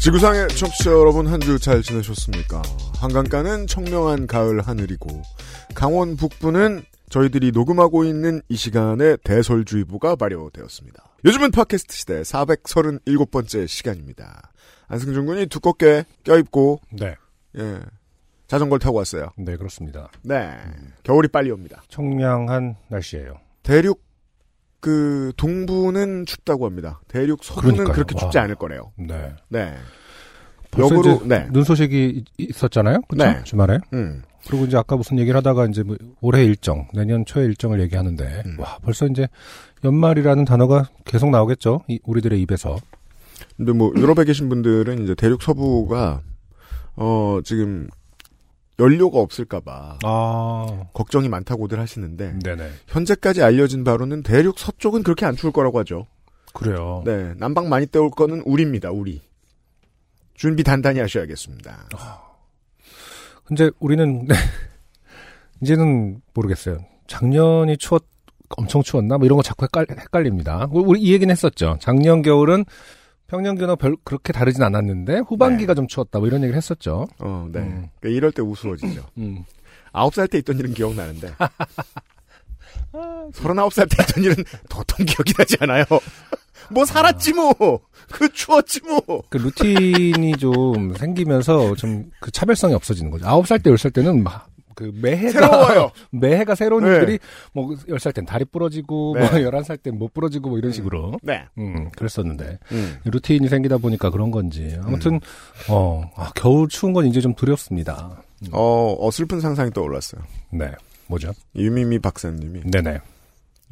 지구상의 청취자 여러분 한 주 잘 지내셨습니까? 한강가는 청명한 가을 하늘이고 강원 북부는 저희들이 녹음하고 있는 이 시간에 대설주의보가 발효되었습니다. 요즘은 팟캐스트 시대 437번째 시간입니다. 안승준 군이 두껍게 껴입고 네. 예, 자전거를 타고 왔어요. 네, 그렇습니다. 네, 겨울이 빨리 옵니다. 청량한 날씨예요. 대륙 그 동부는 춥다고 합니다. 대륙 서부는 그러니까요. 그렇게 춥지 와. 않을 거래요. 네. 네. 벌써 역으로 네. 눈 소식이 이- 있었잖아요. 그렇죠? 네. 주말에. 음. 그리고 이제 아까 무슨 얘기를 하다가 이제 뭐 올해 일정, 내년 초의 일정을 얘기하는데 음. 와, 벌써 이제 연말이라는 단어가 계속 나오겠죠. 이- 우리들의 입에서. 근데 뭐 유럽에 계신 분들은 이제 대륙 서부가 어 지금 연료가 없을까봐 아. 걱정이 많다고들 하시는데 네네. 현재까지 알려진 바로는 대륙 서쪽은 그렇게 안 추울 거라고 하죠. 그래요. 네, 남방 많이 때울 거는 우리입니다. 우리 준비 단단히 하셔야겠습니다. 근데 우리는 네. 이제는 모르겠어요. 작년이 추웠 엄청 추웠나? 뭐 이런 거 자꾸 헷갈, 헷갈립니다. 우리- 우리 이 얘기는 했었죠. 작년 겨울은 평년 기온하고 별 그렇게 다르진 않았는데 후반기가 좀 추웠다. 뭐 이런 얘기를 했었죠. 어, 네. 음. 그러니까 이럴 때 우스워지죠. 음. 아홉 살때 있던 일은 기억나는데 서른아홉 살때 있던 일은 도통 기억이 나지 않아요. 뭐 살았지 뭐. 그 추웠지 뭐. 그 루틴이 좀 생기면서 좀 그 차별성이 없어지는 거죠. 아홉 살 때, 열살 때는 막 그 매해가 새로워요. 매해가 새로운 네. 일들이 뭐열살땐 다리 부러지고 네. 뭐 열한 살땐 못 부러지고 뭐 이런 식으로 네. 음 그랬었는데 음. 루틴이 생기다 보니까 그런 건지 아무튼 어 아, 겨울 추운 건 이제 좀 두렵습니다. 어, 어 슬픈 상상이 떠올랐어요. 네 뭐죠? 유미미 박사님이 네네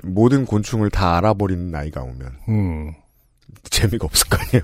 모든 곤충을 다 알아버리는 나이가 오면 음 재미가 없을 거 아니에요.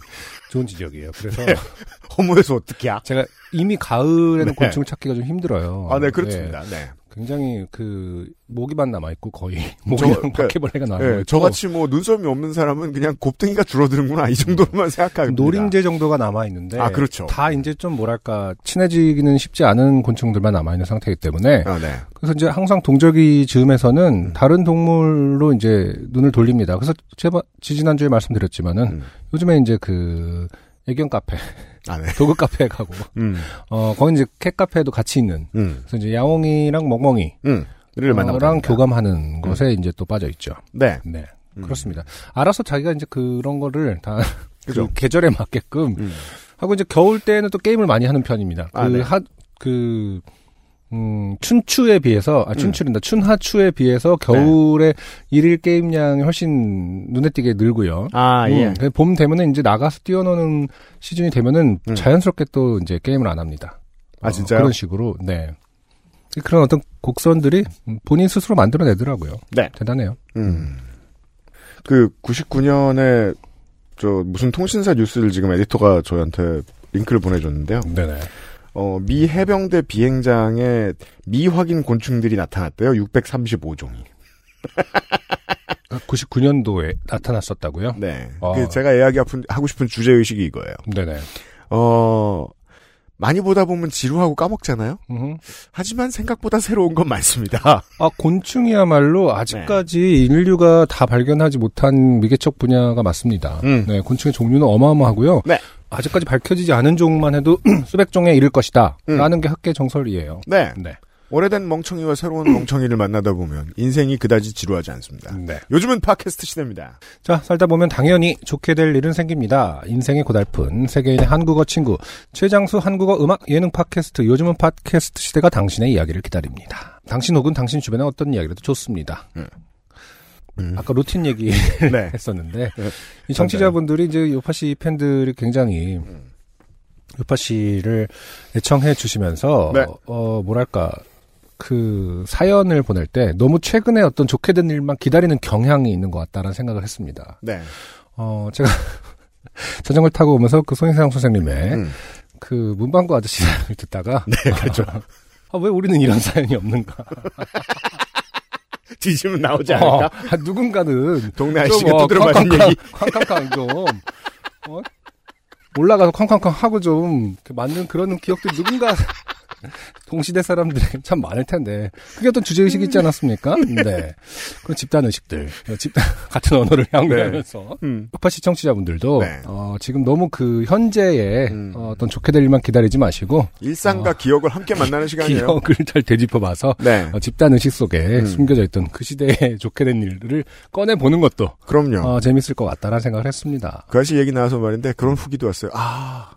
좋은 지적이에요. 그래서 허무해서 어떻게 야? 제가 이미 가을에는 네. 곤충 찾기가 좀 힘들어요. 아, 네, 그렇습니다. 네. 굉장히 그 모기만 남아 있고 거의 모기랑 그러니까, 바퀴벌레가 남아 네, 있고 저같이 뭐 눈썹이 없는 사람은 그냥 곱등이가 줄어드는구나 이 정도로만 생각합니다. 노림제 정도가 남아 있는데 아, 그렇죠. 다 이제 좀 뭐랄까 친해지기는 쉽지 않은 곤충들만 남아 있는 상태이기 때문에 아, 네. 그래서 이제 항상 동절기 즈음에서는 음. 다른 동물로 이제 눈을 돌립니다. 그래서 제가 지지난주에 말씀드렸지만은 음. 요즘에 이제 그 애견 카페, 아, 네. 도그 카페에 가고 음. 어 거기 이제 캣 카페도 같이 있는 음. 그래서 이제 야옹이랑 멍멍이 음. 를 만나고 랑 다닙니다. 교감하는 것에 이제 또 빠져 있죠. 네. 네. 음. 그렇습니다. 알아서 자기가 이제 그런 거를 다. 그 계절에 맞게끔 음. 하고 이제 겨울 때는 또 게임을 많이 하는 편입니다. 아, 그 네. 하, 그, 음, 춘추에 비해서, 아, 춘추린다. 춘하추에 비해서 겨울에 일일 게임량이 훨씬 눈에 띄게 늘고요. 아, 예. 음, 봄 되면은 이제 나가서 뛰어노는 시즌이 되면은 음. 자연스럽게 또 이제 게임을 안 합니다. 아, 진짜요? 그런 식으로, 네. 그런 어떤 곡선들이 본인 스스로 만들어내더라고요. 네. 대단해요. 음. 그 99년에 저 무슨 통신사 뉴스를 지금 에디터가 저희한테 링크를 보내줬는데요. 네네. 어, 미 해병대 비행장에 미확인 곤충들이 나타났대요. 635종이. 99년도에 나타났었다고요? 네. 아. 그 제가 이야기하고 싶은 주제 의식이 이거예요. 네네. 어, 많이 보다 보면 지루하고 까먹잖아요. 음흠. 하지만 생각보다 새로운 건 많습니다. 아, 곤충이야말로 아직까지 인류가 다 발견하지 못한 미개척 분야가 맞습니다. 음. 네, 곤충의 종류는 어마어마하고요. 네. 아직까지 밝혀지지 않은 종만 해도 수백 종에 이를 것이다. 음. 라는 게 학계 정설이에요. 네. 네. 오래된 멍청이와 새로운 멍청이를 만나다 보면 인생이 그다지 지루하지 않습니다. 네. 요즘은 팟캐스트 시대입니다. 자, 살다 보면 당연히 좋게 될 일은 생깁니다. 인생의 고달픈 세계인의 한국어 친구 최장수 한국어 음악 예능 팟캐스트 요즘은 팟캐스트 시대가 당신의 이야기를 기다립니다. 당신 혹은 당신 주변의 어떤 이야기라도 좋습니다. 음. 아까 루틴 얘기 네. 했었는데 네. 이 청취자분들이 이제 요파 씨 팬들이 굉장히 요파 씨를 애청해 주시면서 네. 어 뭐랄까 그 사연을 보낼 때 너무 최근에 어떤 좋게 된 일만 기다리는 경향이 있는 것 같다라는 생각을 했습니다. 네. 어 제가 자전거를 타고 오면서 그 손희상 선생님의 음. 그 문방구 아저씨 사연을 듣다가 네, 그렇죠. 아, 왜 우리는 이런 사연이 없는가? 뒤지면 나오지 어, 않을까? 아, 누군가는 동네 아저씨가 좀, 어, 두드려 맞은 얘기. 쾅쾅쾅 좀 어? 올라가서 쾅쾅쾅 하고 좀 만든 그런 기억들 누군가 동시대 사람들이 참 많을 텐데 그게 어떤 주제 의식이 있지 않았습니까? 네. 그런 집단 의식들, 집단 같은 언어를 향유하면서 음. 우파 시청자분들도 네. 어, 지금 너무 그 현재의 음. 어, 떤 좋게 될 일만 기다리지 마시고 일상과 기억을 함께 만나는 시간이에요. 기억을 잘 되짚어봐서 네. 어, 집단 의식 속에 음. 숨겨져 있던 그 시대에 좋게 된 일들을 꺼내 보는 것도 그럼요. 어, 재밌을 것 같다라는 생각을 했습니다. 그 아저씨 얘기 나와서 말인데 그런 후기도 왔어요. 아,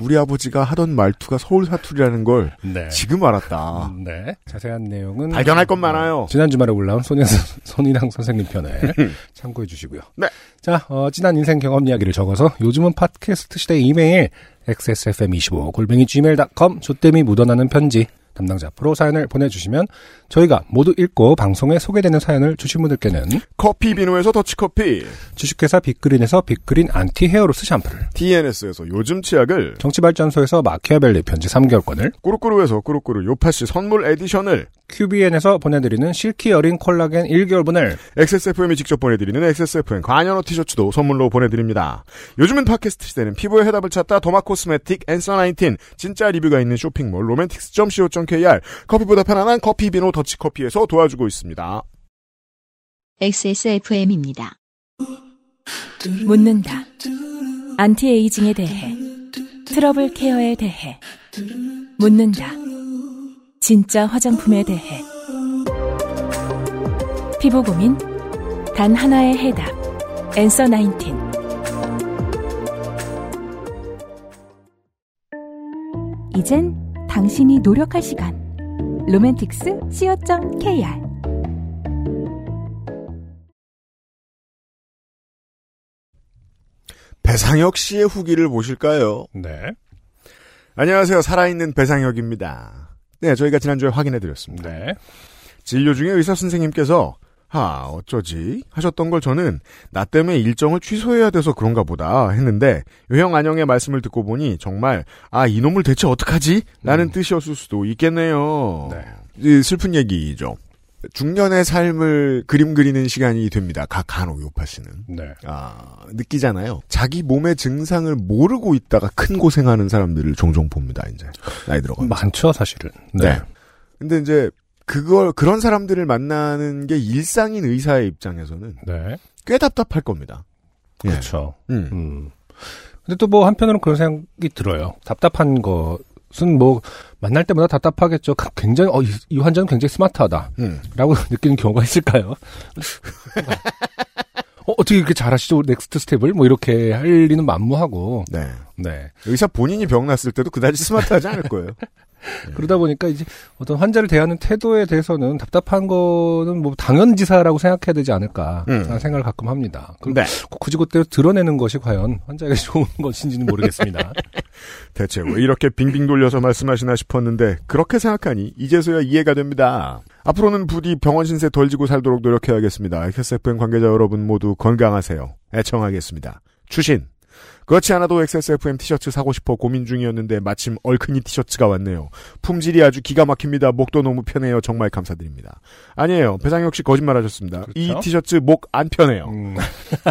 우리 아버지가 하던 말투가 서울 사투리라는 걸 네. 지금 알았다. 음, 네. 자세한 내용은 발견할 건 많아요. 지난 주말에 올라온 손희, 손희랑 선생님 편에 참고해 주시고요. 네. 자, 어, 지난 인생 경험 이야기를 적어서 요즘은 팟캐스트 시대 이메일 xsfm25 골뱅이 gmail.com 조땜이 묻어나는 편지 담당자 앞으로 사연을 보내주시면 저희가 모두 읽고 방송에 소개되는 사연을 주신 분들께는 커피 비누에서 더치커피, 주식회사 빅그린에서 빅그린 안티 헤어로스 샴푸를 TNS에서 요즘 치약을, 정치발전소에서 마키아벨리 편지 3개월권을 꾸루꾸루에서 꾸루꾸루 요파시 선물 에디션을, QBN에서 보내드리는 실키 어린 콜라겐 1개월분을 XSFM이 직접 보내드리는 XSFM 관현어 티셔츠도 선물로 보내드립니다. 요즘은 팟캐스트 시대는 피부의 해답을 찾다 도마 코스메틱 앤서 19 진짜 리뷰가 있는 쇼핑몰 로맨틱스.co.kr 커피보다 편안한 커피 비노 더치커피에서 도와주고 있습니다. XSFM입니다. 묻는다. 안티에이징에 대해. 트러블 케어에 대해. 묻는다. 진짜 화장품에 대해. 피부 고민? 단 하나의 해답. 앤서 19. 이젠 당신이 노력할 시간. 로맨틱스 co.kr 배상혁 씨의 후기를 보실까요? 네. 안녕하세요. 살아있는 배상혁입니다. 네, 저희가 지난주에 확인해 드렸습니다. 네. 진료 중에 의사 선생님께서 하 어쩌지 하셨던 걸 저는 나 때문에 일정을 취소해야 돼서 그런가 보다 했는데 요형 안녕의 말씀을 듣고 보니 정말 아 이놈을 대체 어떡하지? 라는 뜻이었을 수도 있겠네요. 네. 이 슬픈 얘기죠. 중년의 삶을 그림 그리는 시간이 됩니다. 각 간호 요파 씨는. 네. 아, 느끼잖아요. 자기 몸의 증상을 모르고 있다가 큰 고생하는 사람들을 종종 봅니다, 이제. 나이 들어가면. 많죠, 사실은. 네. 근데 이제 그걸 그런 사람들을 만나는 게 일상인 의사의 입장에서는 네. 꽤 답답할 겁니다. 예. 그렇죠. 음. 음. 근데 또 뭐 한편으로는 그런 생각이 들어요. 답답한 것은 뭐 만날 때마다 답답하겠죠. 가- 굉장히 어, 이, 이 환자는 굉장히 스마트하다. 음. 라고 느끼는 경우가 있을까요? 어, 어떻게 이렇게 잘하시죠? next step을? 뭐 이렇게 할 리는 만무하고. 네. 네. 의사 본인이 병 났을 때도 그다지 스마트하지 않을 거예요. 그러다 보니까 이제 어떤 환자를 대하는 태도에 대해서는 답답한 거는 뭐 당연지사라고 생각해야 되지 않을까 음. 생각을 가끔 합니다. 그럼 네. 굳이 그때 드러내는 것이 과연 환자에게 좋은 것인지는 모르겠습니다. 대체 왜 이렇게 빙빙 돌려서 말씀하시나 싶었는데 그렇게 생각하니 이제서야 이해가 됩니다. 앞으로는 부디 병원 신세 덜 지고 살도록 노력해야겠습니다. XSFM 관계자 여러분 모두 건강하세요. 애청하겠습니다. 추신. 그렇지 않아도 XSFM 티셔츠 사고 싶어 고민 중이었는데 마침 얼큰이 티셔츠가 왔네요. 품질이 아주 기가 막힙니다. 목도 너무 편해요. 정말 감사드립니다. 아니에요. 배상혁 씨 거짓말 하셨습니다. 이 그렇죠? 티셔츠 목 안 편해요. 음,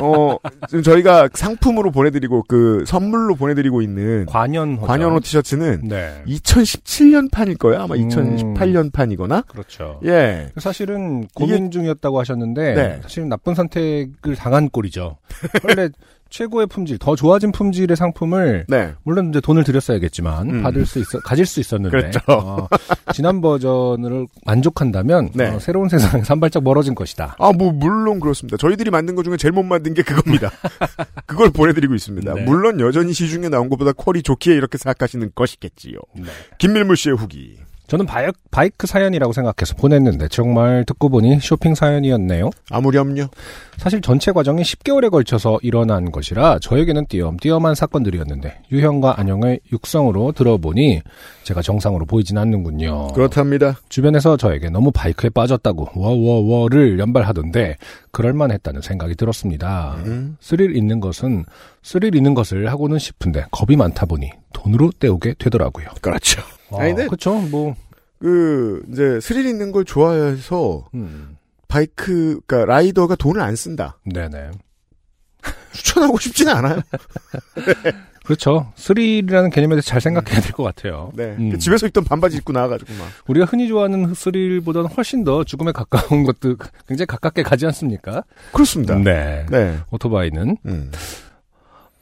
어, 지금 저희가 상품으로 보내드리고 그 선물로 보내드리고 있는 관연 호전. 관현호 티셔츠는 네. 2017년 판일 거예요. 아마 음. 2018년 판이거나. 그렇죠. 예. 사실은 고민 중이었다고 하셨는데 네. 사실은 나쁜 선택을 당한 꼴이죠. 원래 최고의 품질, 더 좋아진 품질의 상품을 네. 물론 이제 돈을 들였어야겠지만 음. 받을 수 있어 가질 수 있었는데 그렇죠. 어, 지난 버전을 만족한다면 네. 어, 새로운 세상에서 한 발짝 멀어진 것이다. 아, 뭐, 물론 그렇습니다. 저희들이 만든 것 중에 제일 못 만든 게 그겁니다. 그걸 보내드리고 있습니다. 네. 물론 여전히 시중에 나온 것보다 퀄이 좋기에 이렇게 생각하시는 것이겠지요. 네. 김밀물 씨의 후기. 저는 바이크, 바이크 사연이라고 생각해서 보냈는데 정말 듣고 보니 쇼핑 사연이었네요. 아무렴요. 사실 전체 과정이 10개월에 걸쳐서 일어난 것이라 저에게는 띄엄띄엄한 사건들이었는데 유형과 안형의 육성으로 들어보니 제가 정상으로 보이진 않는군요. 그렇답니다. 주변에서 저에게 너무 바이크에 빠졌다고 워워워를 연발하던데 그럴만했다는 생각이 들었습니다. 음. 스릴 있는 것은 스릴 있는 것을 하고는 싶은데 겁이 많다 보니 돈으로 때우게 되더라고요. 그렇죠. 아니, 근데- 그렇죠. 뭐그 이제 스릴 있는 걸 좋아해서 음, 바이크 그러니까 라이더가 돈을 안 쓴다. 네네. 추천하고 싶진 않아요. 그렇죠. 스릴이라는 개념에 대해서 잘 생각해야 될 것 같아요. 네. 음. 집에서 입던 반바지 입고 나와가지고 막. 우리가 흔히 좋아하는 스릴보다는 훨씬 더 죽음에 가까운 것도 굉장히 가깝게 가지 않습니까? 그렇습니다. 네. 네. 오토바이는 음.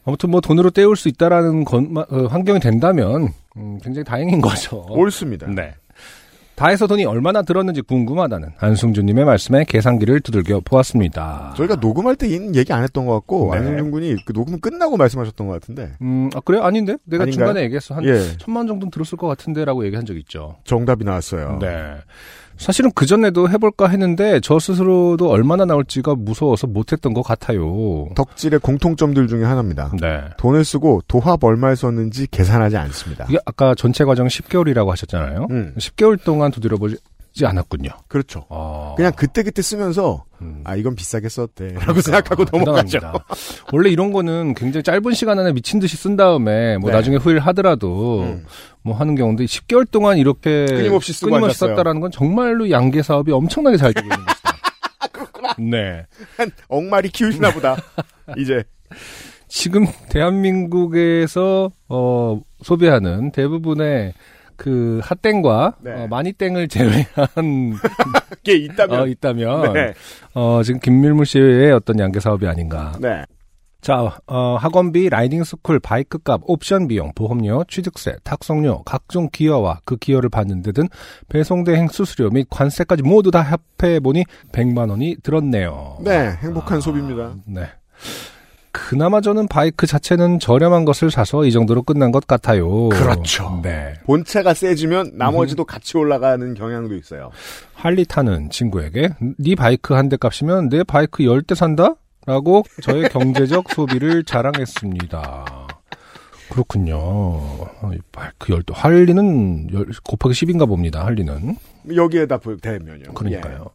아무튼 뭐 돈으로 때울 수 있다라는 건, 어, 환경이 된다면 음, 굉장히 다행인 거죠. 옳습니다. 네. 다 해서 돈이 얼마나 들었는지 궁금하다는 안승준님의 말씀에 계산기를 두들겨 보았습니다. 저희가 녹음할 때이 얘기 안 했던 것 같고 네. 안승준 군이 그 녹음 끝나고 말씀하셨던 것 같은데. 음, 아, 그래요? 아닌데? 내가 아닌가요? 중간에 얘기했어. 한 예. 천만 원 정도는 들었을 것 같은데라고 얘기한 적 있죠. 정답이 나왔어요. 네. 사실은 그 전에도 해볼까 했는데 저 스스로도 얼마나 나올지가 무서워서 못했던 것 같아요. 덕질의 공통점들 중에 하나입니다. 네. 돈을 쓰고 도합 얼마에 썼는지 계산하지 않습니다. 이게 아까 전체 과정 10개월이라고 하셨잖아요. 음, 10개월 동안 두드려보지 않았군요. 그렇죠. 어. 그냥 그때 그때 쓰면서 음. 아 이건 비싸게 썼대 라고 생각하고 넘어가죠. 대단합니다. 원래 이런 거는 굉장히 짧은 시간 안에 미친 듯이 쓴 다음에 뭐 네. 나중에 후회를 하더라도 음. 뭐 하는 경우인데 10개월 동안 이렇게 끊임없이 쓰고 끊임없이. 썼다라는 건 정말로 양계 사업이 엄청나게 잘 되고 있는 것이다. 그렇구나. 네. 한 억마리 키우시나 보다. 이제 지금 대한민국에서 어 소비하는 대부분의 그 핫땡과 네. 어, 마니땡을 제외한 게 있다면 어, 있다면 네. 어 지금 김밀물 씨의 어떤 양계 사업이 아닌가. 네. 자, 어, 학원비, 라이딩 스쿨, 바이크 값, 옵션 비용, 보험료, 취득세, 탁송료, 각종 기여와 그 기여를 받는 데 등 배송대행 수수료 및 관세까지 모두 다 합해보니 100만 원이 들었네요. 네, 행복한 소비입니다. 네. 그나마 저는 바이크 자체는 저렴한 것을 사서 이 정도로 끝난 것 같아요. 그렇죠. 네. 본체가 세지면 나머지도 같이 올라가는 경향도 있어요. 할리 타는 친구에게 네 바이크 한 대 값이면 내 바이크 10대 산다? 라고 저의 경제적 소비를 자랑했습니다. 그렇군요. 어, 이 바이크 10대. 할리는 열- 곱하기 10인가 봅니다. 할리는. 여기에다 보- 대면요. 그러니까요.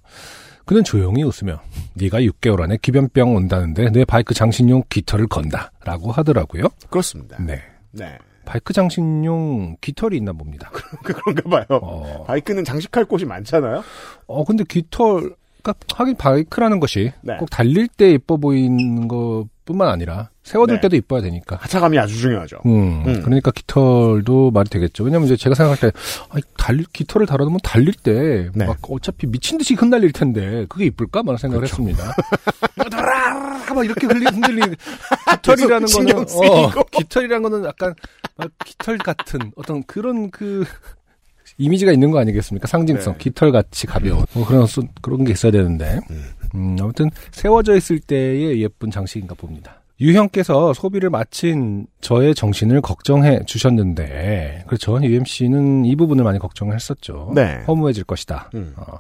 그는 조용히 웃으며 네가 6개월 안에 기변병 온다는데 내 바이크 장신용 깃털을 건다. 라고 하더라고요. 예, 그렇습니다. 네. 네. 바이크 장신용 깃털이 있나 봅니다. 그런가 봐요. 어, 바이크는 장식할 곳이 많잖아요. 어 근데 깃털, 그러니까 하긴 바이크라는 것이 네. 꼭 달릴 때 예뻐 보이는 것뿐만 아니라 세워둘 네. 때도 이뻐야 되니까. 하차감이 아주 중요하죠. 음, 음. 그러니까 깃털도 말이 되겠죠. 왜냐면 이제 제가 생각할 때, 아, 달릴, 깃털을 달아놓으면 달릴 때, 네. 막 어차피 미친 듯이 흩날릴 텐데, 그게 이쁠까? 라는 생각을 그렇죠. 했습니다. 막 이렇게 흘리, 흔들리는, 깃털이라는 거는. 어, 깃털이라는 거는 약간, 막 깃털 같은 어떤 그런 그, 이미지가 있는 거 아니겠습니까? 상징성. 네. 깃털 같이 가벼운. 뭐 그런, 수- 그런 게 있어야 되는데. 음, 아무튼, 세워져 있을 때의 예쁜 장식인가 봅니다. 유형께서 소비를 마친 저의 정신을 걱정해 주셨는데, 그렇죠. UMC는 이 부분을 많이 걱정했었죠. 네. 허무해질 것이다. 음. 어,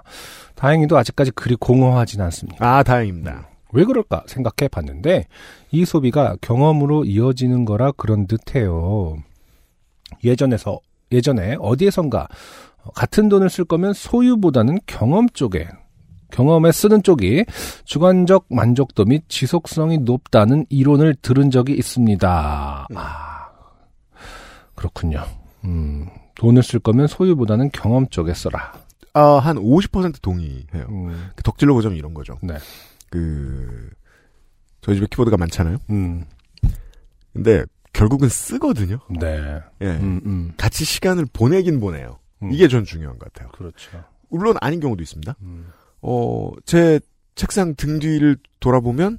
다행히도 아직까지 그리 공허하진 않습니다. 아, 다행입니다. 왜 그럴까 생각해 봤는데, 이 소비가 경험으로 이어지는 거라 그런 듯 해요. 예전에서, 예전에 어디에선가 어, 같은 돈을 쓸 거면 소유보다는 경험 쪽에, 경험에 쓰는 쪽이 주관적 만족도 및 지속성이 높다는 이론을 들은 적이 있습니다. 아, 그렇군요. 음, 돈을 쓸 거면 소유보다는 경험 쪽에 써라. 아, 한 50% 동의해요. 음, 그 덕질로 보자면 이런 거죠. 네. 그, 저희 집에 키보드가 많잖아요. 음, 근데 결국은 쓰거든요. 네. 예. 음, 음. 같이 시간을 보내긴 보내요. 음. 이게 전 중요한 것 같아요. 그렇죠. 물론 아닌 경우도 있습니다. 음. 어, 제 책상 등 뒤를 돌아보면,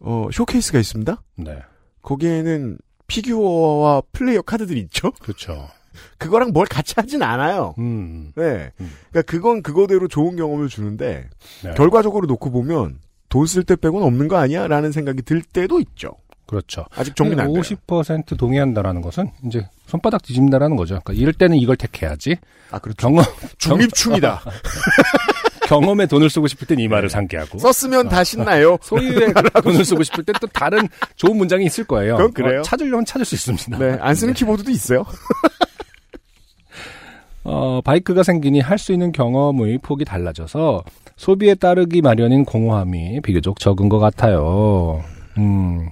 어, 쇼케이스가 있습니다. 네. 거기에는 피규어와 플레이어 카드들이 있죠? 그렇죠. 그거랑 뭘 같이 하진 않아요. 음. 네. 음. 그러니까 그건 그거대로 좋은 경험을 주는데, 네. 결과적으로 놓고 보면, 돈 쓸 때 빼고는 없는 거 아니야? 라는 생각이 들 때도 있죠. 그렇죠. 아직 정리는 안 돼요. 50% 동의한다라는 것은 이제 손바닥 뒤집는다라는 거죠. 그러니까 이럴 때는 이걸 택해야지. 아, 그렇죠. 경험 중립충이다. 경험에 돈을 쓰고 싶을 땐 이 말을 상기하고 썼으면 다 신나요. 소유의 돈을 쓰고 싶을 땐또 다른 좋은 문장이 있을 거예요. 그건 그래요. 어, 찾으려면 찾을 수 있습니다. 네, 안 쓰는 키보드도 있어요. 어, 바이크가 생기니 할 수 있는 경험의 폭이 달라져서 소비에 따르기 마련인 공허함이 비교적 적은 것 같아요. 음.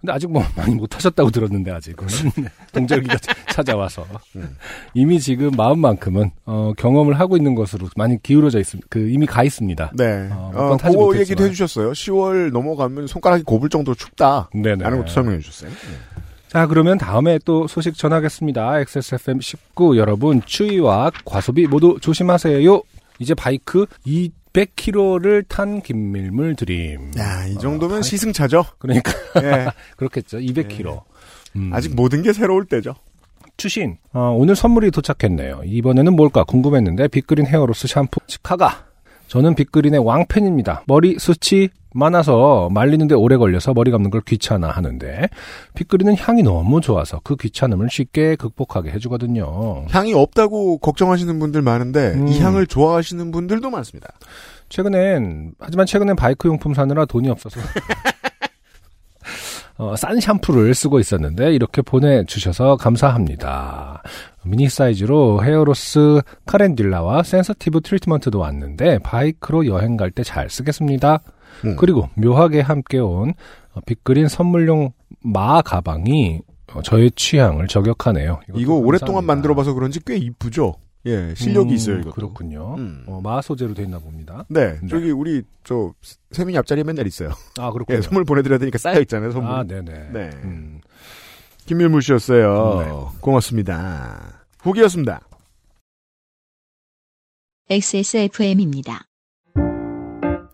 근데 아직 뭐 많이 못 하셨다고 들었는데 아직은 동절기가 찾아와서 음. 이미 지금 마음만큼은 어, 경험을 하고 있는 것으로 많이 기울어져 있습니다. 그 이미 가 있습니다. 네. 어, 어, 그거 못했지만. 얘기도 해주셨어요. 10월 넘어가면 손가락이 곱을 정도로 춥다. 네네. 라는 것도 설명해 주셨어요. 자, 그러면 다음에 또 소식 전하겠습니다. XSFM 19 여러분 추위와 과소비 모두 조심하세요. 이제 바이크 200km를 탄 김밀물 드림. 야, 이 정도면 어, 시승차죠. 그러니까 예. 그렇겠죠. 200km. 음. 아직 모든 게 새로울 때죠. 추신. 어, 오늘 선물이 도착했네요. 이번에는 뭘까 궁금했는데 빅그린 헤어로스 샴푸 치카가. 저는 빅그린의 왕팬입니다. 머리 숱이 많아서 말리는데 오래 걸려서 머리 감는 걸 귀찮아 하는데 빅그린은 향이 너무 좋아서 그 귀찮음을 쉽게 극복하게 해주거든요. 향이 없다고 걱정하시는 분들 많은데 음. 이 향을 좋아하시는 분들도 많습니다. 최근엔 하지만 최근엔 바이크 용품 사느라 돈이 없어서 어, 싼 샴푸를 쓰고 있었는데 이렇게 보내주셔서 감사합니다. 미니 사이즈로 헤어로스 카렌딜라와 센서티브 트리트먼트도 왔는데 바이크로 여행 갈 때 잘 쓰겠습니다. 음. 그리고 묘하게 함께 온 어, 빅그린 선물용 마 가방이 어, 저의 취향을 저격하네요. 이거 오랫동안. 만들어봐서 그런지 꽤 이쁘죠. 예, 실력이 음, 있어요 이것도. 그렇군요. 음. 어, 마 소재로 돼 있나 봅니다. 네, 네. 저기 우리 저 세민이 앞자리에 맨날 있어요. 아 그렇군요. 예, 선물 보내드려야 되니까 쌓여 있잖아요 선물. 아, 네네. 네. 음. 김밀물 씨였어요. 네. 고맙습니다. 후기였습니다. XSFM입니다.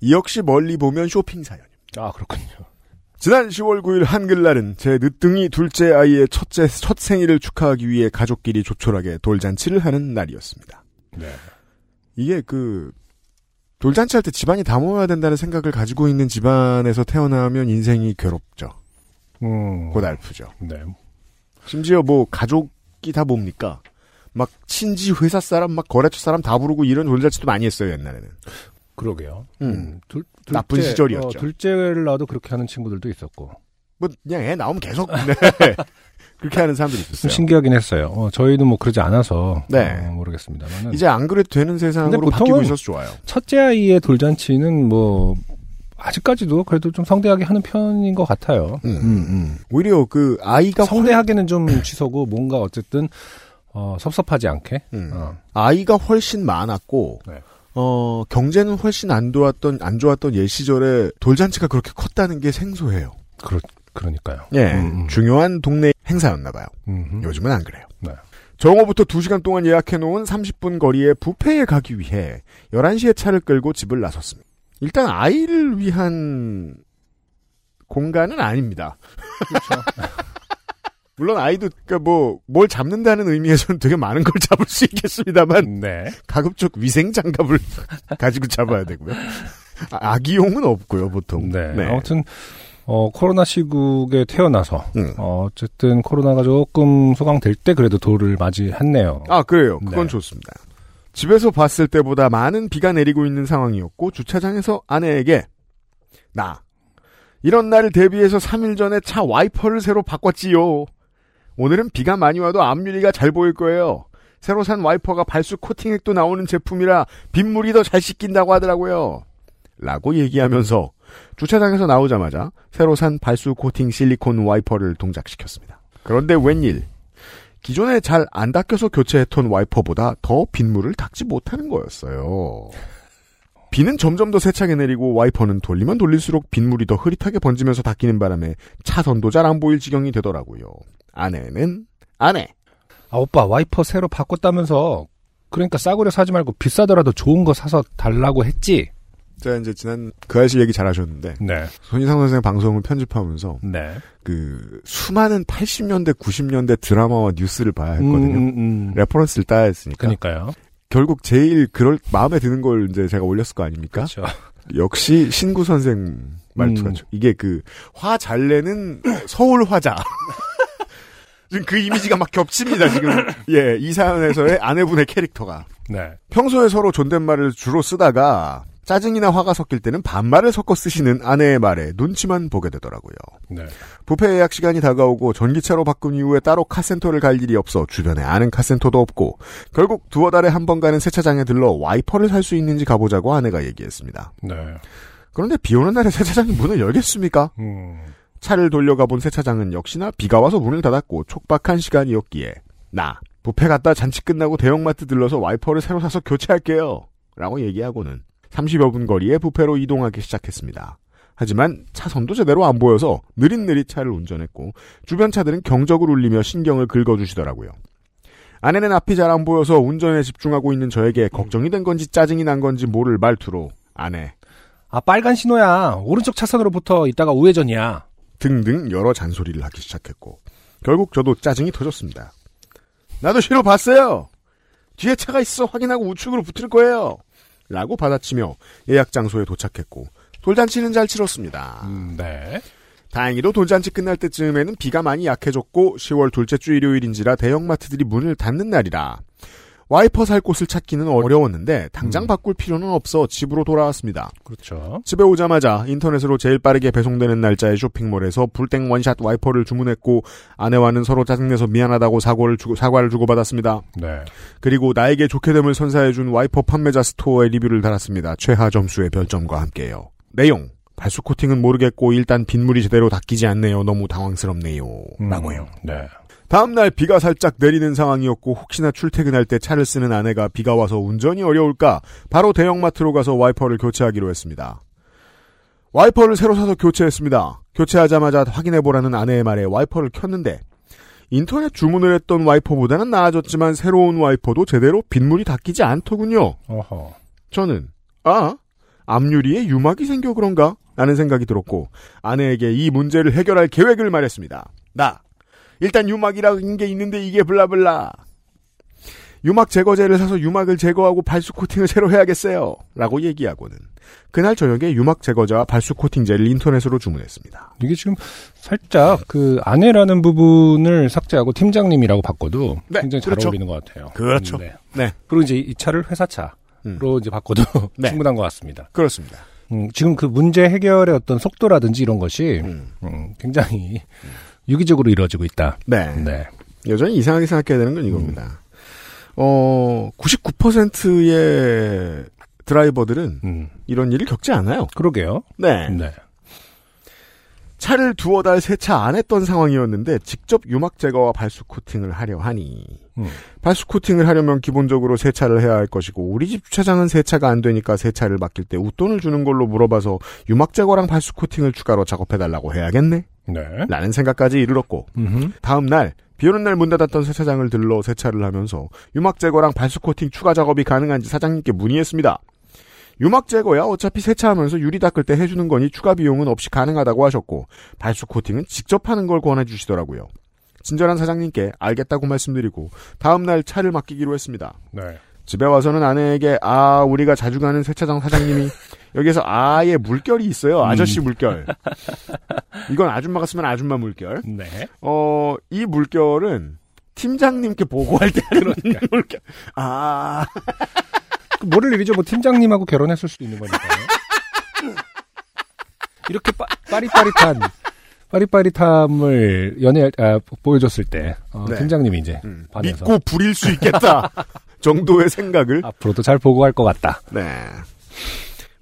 이 역시 멀리 보면 쇼핑 사연입니다. 아, 그렇군요. 지난 10월 9일 한글날은 제 늦둥이 둘째 아이의 첫째 첫 생일을 축하하기 위해 가족끼리 조촐하게 돌잔치를 하는 날이었습니다. 네. 이게 그 돌잔치 할 때 집안이 다 모여야 된다는 생각을 가지고 있는 집안에서 태어나면 인생이 괴롭죠. 음. 고달프죠. 네. 심지어 뭐 가족이 다 뭡니까? 막 친지 회사 사람 막 거래처 사람 다 부르고 이런 돌잔치도 많이 했어요 옛날에는. 그러게요. 음. 둘, 나쁜 둘째, 시절이었죠. 어, 둘째를 낳아도 그렇게 하는 친구들도 있었고. 뭐 그냥 애 나오면 계속 네. 그렇게 하는 사람들이 좀 있었어요. 신기하긴 했어요. 어, 저희는 뭐 그러지 않아서. 네. 어, 모르겠습니다만은. 이제 안 그래도 되는 세상으로 바뀌고 있어서 좋아요. 첫째 아이의 돌잔치는 뭐, 아직까지도 그래도 좀 성대하게 하는 편인 것 같아요. 음. 오히려 그 아이가 성대하게는 좀 취소고 뭔가 어쨌든, 어, 섭섭하지 않게. 음. 어. 아이가 훨씬 많았고 네. 어 경제는 훨씬 안 좋았던 안 좋았던 옛 시절에 돌잔치가 그렇게 컸다는 게 생소해요. 그러, 그러니까요. 예, 음, 음. 중요한 동네 행사였나 봐요. 음흠. 요즘은 안 그래요. 네. 정오부터 2시간 동안 예약해놓은 30분 거리의 부페에 가기 위해 11시에 차를 끌고 집을 나섰습니다. 일단 아이를 위한 공간은 아닙니다. 그렇죠. 물론 아이도 그러니까 뭐 뭘 잡는다는 의미에서는 되게 많은 걸 잡을 수 있겠습니다만 네. 가급적 위생 장갑을 가지고 잡아야 되고요. 아, 아기용은 없고요 보통. 네. 아무튼 어 코로나 시국에 태어나서 음. 어, 어쨌든 코로나가 조금 소강될 때 그래도 돌을 맞이했네요. 아 그래요. 그건 네. 좋습니다. 집에서 봤을 때보다 많은 비가 내리고 있는 상황이었고 주차장에서 아내에게 나 이런 날을 대비해서 3일 전에 차 와이퍼를 새로 바꿨지요. 오늘은 비가 많이 와도 앞유리가 잘 보일 거예요. 새로 산 와이퍼가 발수 코팅액도 나오는 제품이라 빗물이 더 잘 씻긴다고 하더라고요. 라고 얘기하면서 주차장에서 나오자마자 새로 산 발수 코팅 실리콘 와이퍼를 동작시켰습니다. 그런데 웬일 기존에 잘 안 닦여서 교체했던 와이퍼보다 더 빗물을 닦지 못하는 거였어요. 비는 점점 더 세차게 내리고 와이퍼는 돌리면 돌릴수록 빗물이 더 흐릿하게 번지면서 닦이는 바람에 차선도 잘 안 보일 지경이 되더라고요. 아내는 아내. 아, 오빠, 와이퍼 새로 바꿨다면서. 그러니까 싸구려 사지 말고 비싸더라도 좋은 거 사서 달라고 했지? 제가 이제 지난 그 아저씨 얘기 잘 하셨는데 네. 손희상 선생 방송을 편집하면서 네. 그 수많은 80년대 90년대 드라마와 뉴스를 봐야 했거든요. 음, 음, 음. 레퍼런스를 따야 했으니까. 그니까요. 결국 제일 그럴 마음에 드는 걸 이제 제가 올렸을 거 아닙니까? 그렇죠. 역시 신구 선생 말투가죠. 이게 그 화 잘 내는 서울 화자. 지금 그 이미지가 막 겹칩니다, 지금. 예, 이 사연에서의 아내분의 캐릭터가. 네. 평소에 서로 존댓말을 주로 쓰다가 짜증이나 화가 섞일 때는 반말을 섞어 쓰시는 아내의 말에 눈치만 보게 되더라고요. 네. 부페 예약 시간이 다가오고 전기차로 바꾼 이후에 따로 카센터를 갈 일이 없어 주변에 아는 카센터도 없고 결국 두어 달에 한 번 가는 세차장에 들러 와이퍼를 살 수 있는지 가보자고 아내가 얘기했습니다. 네. 그런데 비 오는 날에 세차장이 문을 열겠습니까? 음. 차를 돌려가 본 세차장은 역시나 비가 와서 문을 닫았고 촉박한 시간이었기에 나 부페 갔다 잔치 끝나고 대형마트 들러서 와이퍼를 새로 사서 교체할게요. 라고 얘기하고는 30여 분 거리에 부페로 이동하기 시작했습니다. 하지만 차선도 제대로 안 보여서 느릿느릿 차를 운전했고 주변 차들은 경적을 울리며 신경을 긁어주시더라고요. 아내는 앞이 잘 안 보여서 운전에 집중하고 있는 저에게 걱정이 된 건지 짜증이 난 건지 모를 말투로 아내 아, 빨간 신호야. 오른쪽 차선으로부터 이따가 우회전이야. 등등 여러 잔소리를 하기 시작했고 결국 저도 짜증이 터졌습니다. 나도 신호 봤어요. 뒤에 차가 있어 확인하고 우측으로 붙을 거예요. 라고 받아치며 예약 장소에 도착했고 돌잔치는 잘 치렀습니다. 음, 네. 다행히도 돌잔치 끝날 때쯤에는 비가 많이 약해졌고 10월 둘째 주 일요일인지라 대형마트들이 문을 닫는 날이라 와이퍼 살 곳을 찾기는 어려웠는데 당장 음. 바꿀 필요는 없어 집으로 돌아왔습니다. 그렇죠. 집에 오자마자 인터넷으로 제일 빠르게 배송되는 날짜의 쇼핑몰에서 불땡 원샷 와이퍼를 주문했고 아내와는 서로 짜증내서 미안하다고 사과를 주고 사과를 주고받았습니다. 네. 그리고 나에게 좋게 됨을 선사해준 와이퍼 판매자 스토어에 리뷰를 달았습니다. 최하 점수의 별점과 함께요. 내용 발수 코팅은 모르겠고 일단 빗물이 제대로 닦이지 않네요. 너무 당황스럽네요. 음, 라고요. 네. 다음날 비가 살짝 내리는 상황이었고 혹시나 출퇴근할 때 차를 쓰는 아내가 비가 와서 운전이 어려울까 바로 대형마트로 가서 와이퍼를 교체하기로 했습니다. 와이퍼를 새로 사서 교체했습니다. 교체하자마자 확인해보라는 아내의 말에 와이퍼를 켰는데 인터넷 주문을 했던 와이퍼보다는 나아졌지만 새로운 와이퍼도 제대로 빗물이 닦이지 않더군요. 어허. 저는 아 앞유리에 유막이 생겨 그런가? 라는 생각이 들었고 아내에게 이 문제를 해결할 계획을 말했습니다. 나 일단 유막이라는 게 있는데 이게 블라블라 유막 제거제를 사서 유막을 제거하고 발수 코팅을 새로 해야겠어요. 라고 얘기하고는 그날 저녁에 유막 제거제와 발수 코팅제를 인터넷으로 주문했습니다. 이게 지금 살짝 그 아내라는 부분을 삭제하고 팀장님이라고 바꿔도 네, 굉장히 잘 그렇죠. 어울리는 것 같아요. 그렇죠. 네. 네. 그리고 이제 이 차를 회사 차로 음. 이제 바꿔도 네. 충분한 것 같습니다. 그렇습니다. 음, 지금 그 문제 해결의 어떤 속도라든지 이런 것이 음. 음, 굉장히 유기적으로 이루어지고 있다. 네. 네. 여전히 이상하게 생각해야 되는 건 이겁니다. 어, 99%의 드라이버들은 음, 이런 일을 겪지 않아요. 그러게요. 네. 네. 차를 두어 달 세차 안 했던 상황이었는데 직접 유막 제거와 발수 코팅을 하려 하니 음. 발수 코팅을 하려면 기본적으로 세차를 해야 할 것이고 우리 집 주차장은 세차가 안 되니까 세차를 맡길 때 웃돈을 주는 걸로 물어봐서 유막 제거랑 발수 코팅을 추가로 작업해 달라고 해야겠네. 네. 라는 생각까지 이르렀고 음흠. 다음 날 비 오는 날 문 닫았던 세차장을 들러 세차를 하면서 유막 제거랑 발수 코팅 추가 작업이 가능한지 사장님께 문의했습니다. 유막 제거야 어차피 세차하면서 유리 닦을 때 해주는 거니 추가 비용은 없이 가능하다고 하셨고 발수 코팅은 직접 하는 걸 권해 주시더라고요. 친절한 사장님께 알겠다고 말씀드리고 다음 날 차를 맡기기로 했습니다. 네. 집에 와서는 아내에게 아 우리가 자주 가는 세차장 사장님이 여기서 아예 물결이 있어요 아저씨 물결 이건 아줌마가 쓰면 아줌마 물결 네. 어 이 물결은 팀장님께 보고할 때 하는 물결 아그 모를 일이죠. 뭐 팀장님하고 결혼했을 수도 있는 거니까요. 이렇게 빠, 빠릿빠릿한 빠릿빠릿함을 연애 아, 보여줬을 때 어, 네. 팀장님이 이제 음, 반해서 믿고 부릴 수 있겠다 정도의 생각을 앞으로도 잘 보고할 것 같다. 네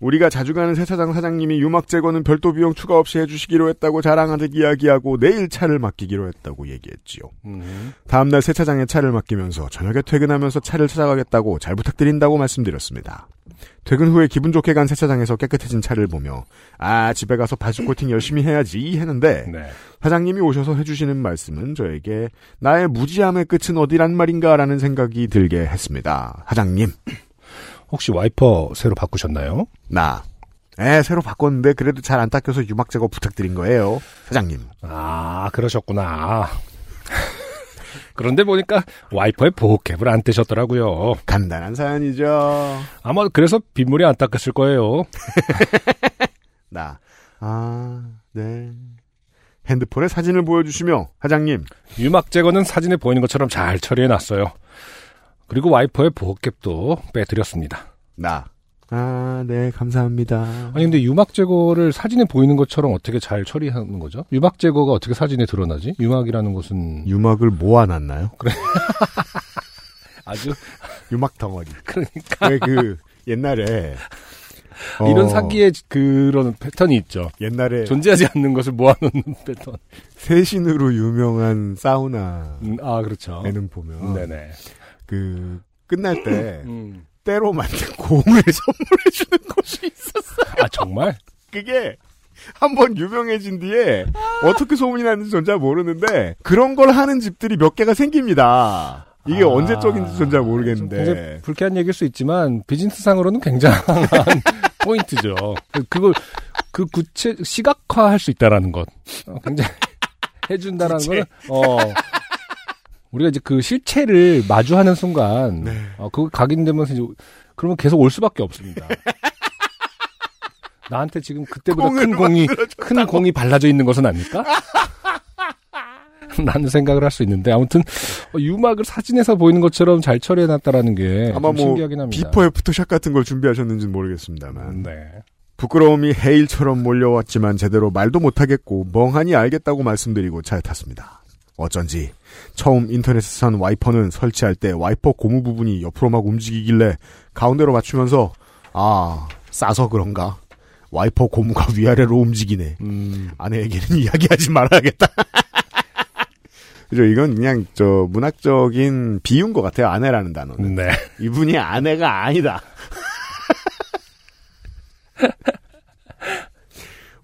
우리가 자주 가는 세차장 사장님이 유막 제거는 별도 비용 추가 없이 해주시기로 했다고 자랑하듯 이야기하고 내일 차를 맡기기로 했다고 얘기했지요. 음. 다음날 세차장에 차를 맡기면서 저녁에 퇴근하면서 차를 찾아가겠다고 잘 부탁드린다고 말씀드렸습니다. 퇴근 후에 기분 좋게 간 세차장에서 깨끗해진 차를 보며 아 집에 가서 바지 코팅 열심히 해야지 했는데 네. 사장님이 오셔서 해주시는 말씀은 저에게 나의 무지함의 끝은 어디란 말인가라는 생각이 들게 했습니다. 사장님 혹시 와이퍼 새로 바꾸셨나요? 나 에, 새로 바꿨는데 그래도 잘 안 닦여서 유막 제거 부탁드린 거예요. 사장님. 아, 그러셨구나. 그런데 보니까 와이퍼에 보호캡을 안 떼셨더라고요. 간단한 사연이죠. 아마 그래서 빗물이 안 닦였을 거예요. 나. 아, 네. 핸드폰에 사진을 보여주시며, 사장님, 유막 제거는 사진에 보이는 것처럼 잘 처리해놨어요. 그리고 와이퍼에 보호캡도 빼드렸습니다. 나. 아, 네, 감사합니다. 아니 근데 유막 제거를 사진에 보이는 것처럼 어떻게 잘 처리하는 거죠? 유막 제거가 어떻게 사진에 드러나지? 유막이라는 것은 유막을 모아놨나요? 아주 유막 덩어리. 그러니까 왜 그, 옛날에. 어, 이런 사기의 그런 패턴이 있죠. 옛날에 존재하지 않는 것을 모아놓는 패턴. 세신으로 유명한 사우나에는 음, 아 그렇죠. 보면, 네네. 그, 끝날 때, 음. 때로 만든 공을 선물해 주는 곳이 있었어. 아 정말? 그게 한 번 유명해진 뒤에 어떻게 소문이 났는지 전 잘 모르는데 그런 걸 하는 집들이 몇 개가 생깁니다. 이게 아, 언제적인지 전 잘 모르겠는데 불쾌한 얘기일 수 있지만 비즈니스상으로는 굉장한 포인트죠. 그- 그걸 그 구체 시각화할 수 있다라는 것 어, 굉장히 해준다라는. 거는 어 우리가 이제 그 실체를 마주하는 순간 네. 어 그거 각인되면서 이제 그러면 계속 올 수밖에 없습니다. 나한테 지금 그때보다 큰 공이 큰 공이 발라져 있는 것은 아닐까? 라는 생각을 할 수 있는데 아무튼 어, 유막을 사진에서 보이는 것처럼 잘 처리해놨다라는 게 아마 좀뭐 신기하긴 합니다. before after shot 같은 걸 준비하셨는지는 모르겠습니다만 네. 부끄러움이 해일처럼 몰려왔지만 제대로 말도 못하겠고 멍하니 알겠다고 말씀드리고 차에 탔습니다. 어쩐지 처음 인터넷에서 산 와이퍼는 설치할 때 와이퍼 고무 부분이 옆으로 막 움직이길래 가운데로 맞추면서 아 싸서 그런가 와이퍼 고무가 위아래로 움직이네 음, 아내에게는 이야기하지 말아야겠다. 그죠? 이건 그냥 저 문학적인 비유인 것 같아요. 아내라는 단어는. 네. 이분이 아내가 아니다.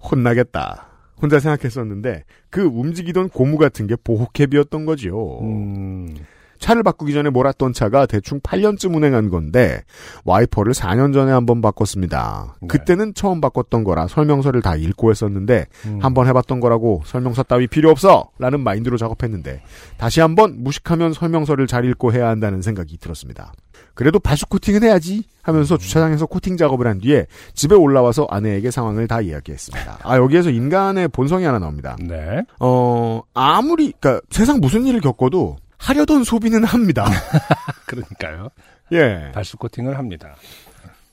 혼나겠다. 혼자 생각했었는데 그 움직이던 고무 같은 게 보호캡이었던 거지요. 음, 차를 바꾸기 전에 몰았던 차가 대충 8년쯤 운행한 건데 와이퍼를 4년 전에 한번 바꿨습니다. 네. 그때는 처음 바꿨던 거라 설명서를 다 읽고 했었는데 음. 한번 해봤던 거라고 설명서 따위 필요 없어! 라는 마인드로 작업했는데 다시 한번 무식하면 설명서를 잘 읽고 해야 한다는 생각이 들었습니다. 그래도 발수 코팅은 해야지 하면서 주차장에서 코팅 작업을 한 뒤에 집에 올라와서 아내에게 상황을 다 이야기했습니다. 아 여기에서 인간의 본성이 하나 나옵니다. 네. 어 아무리 그러니까 세상 무슨 일을 겪어도 하려던 소비는 합니다. 그러니까요. 예. 발수 코팅을 합니다.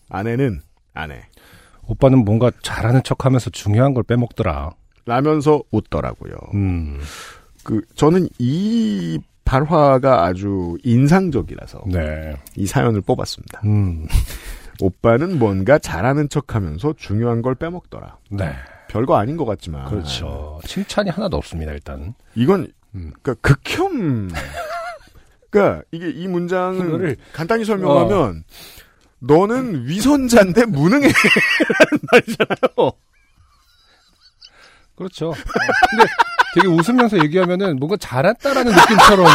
아내는 아내. 오빠는 뭔가 잘하는 척하면서 중요한 걸 빼먹더라. 라면서 웃더라고요. 음, 그 저는 이 발화가 아주 인상적이라서 네. 이 사연을 뽑았습니다. 음, 오빠는 뭔가 잘하는 척하면서 중요한 걸 빼먹더라. 네. 별거 아닌 것 같지만 그렇죠. 칭찬이 하나도 없습니다. 일단. 이건 음. 그러니까 극혐. 그러니까 이게 이 문장을 간단히 설명하면 너는 위선자인데 무능해라는 말이잖아요. 그렇죠. 어, 근데 되게 웃으면서 얘기하면은 뭔가 잘했다라는 느낌처럼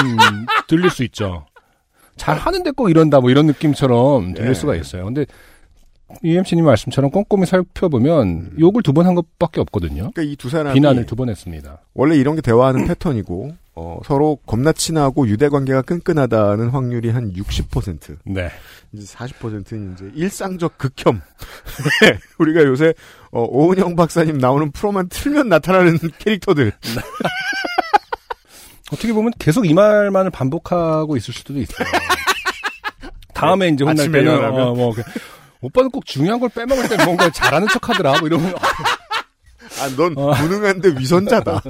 들릴 수 있죠. 잘하는데 꼭 이런다 뭐 이런 느낌처럼 들릴 예. 수가 있어요. 근데 UMC님 말씀처럼 꼼꼼히 살펴보면 욕을 두 번 한 것밖에 없거든요. 그러니까 이 두 사람이 비난을 두 번 했습니다. 원래 이런 게 대화하는 패턴이고 어, 서로 겁나 친하고 유대 관계가 끈끈하다는 확률이 한 60%. 네. 이제 40%는 이제 일상적 극혐. 네, 우리가 요새 어, 오은영 박사님 나오는 프로만 틀면 나타나는 캐릭터들. 어떻게 보면 계속 이 말만을 반복하고 있을 수도 있어요. 다음에 이제 혼날 아침에 때는 일어나면? 어, 뭐 그, 오빠는 꼭 중요한 걸 빼먹을 때 뭔가 잘하는 척하더라. 뭐 이러면 아, 넌 어. 무능한데 위선자다.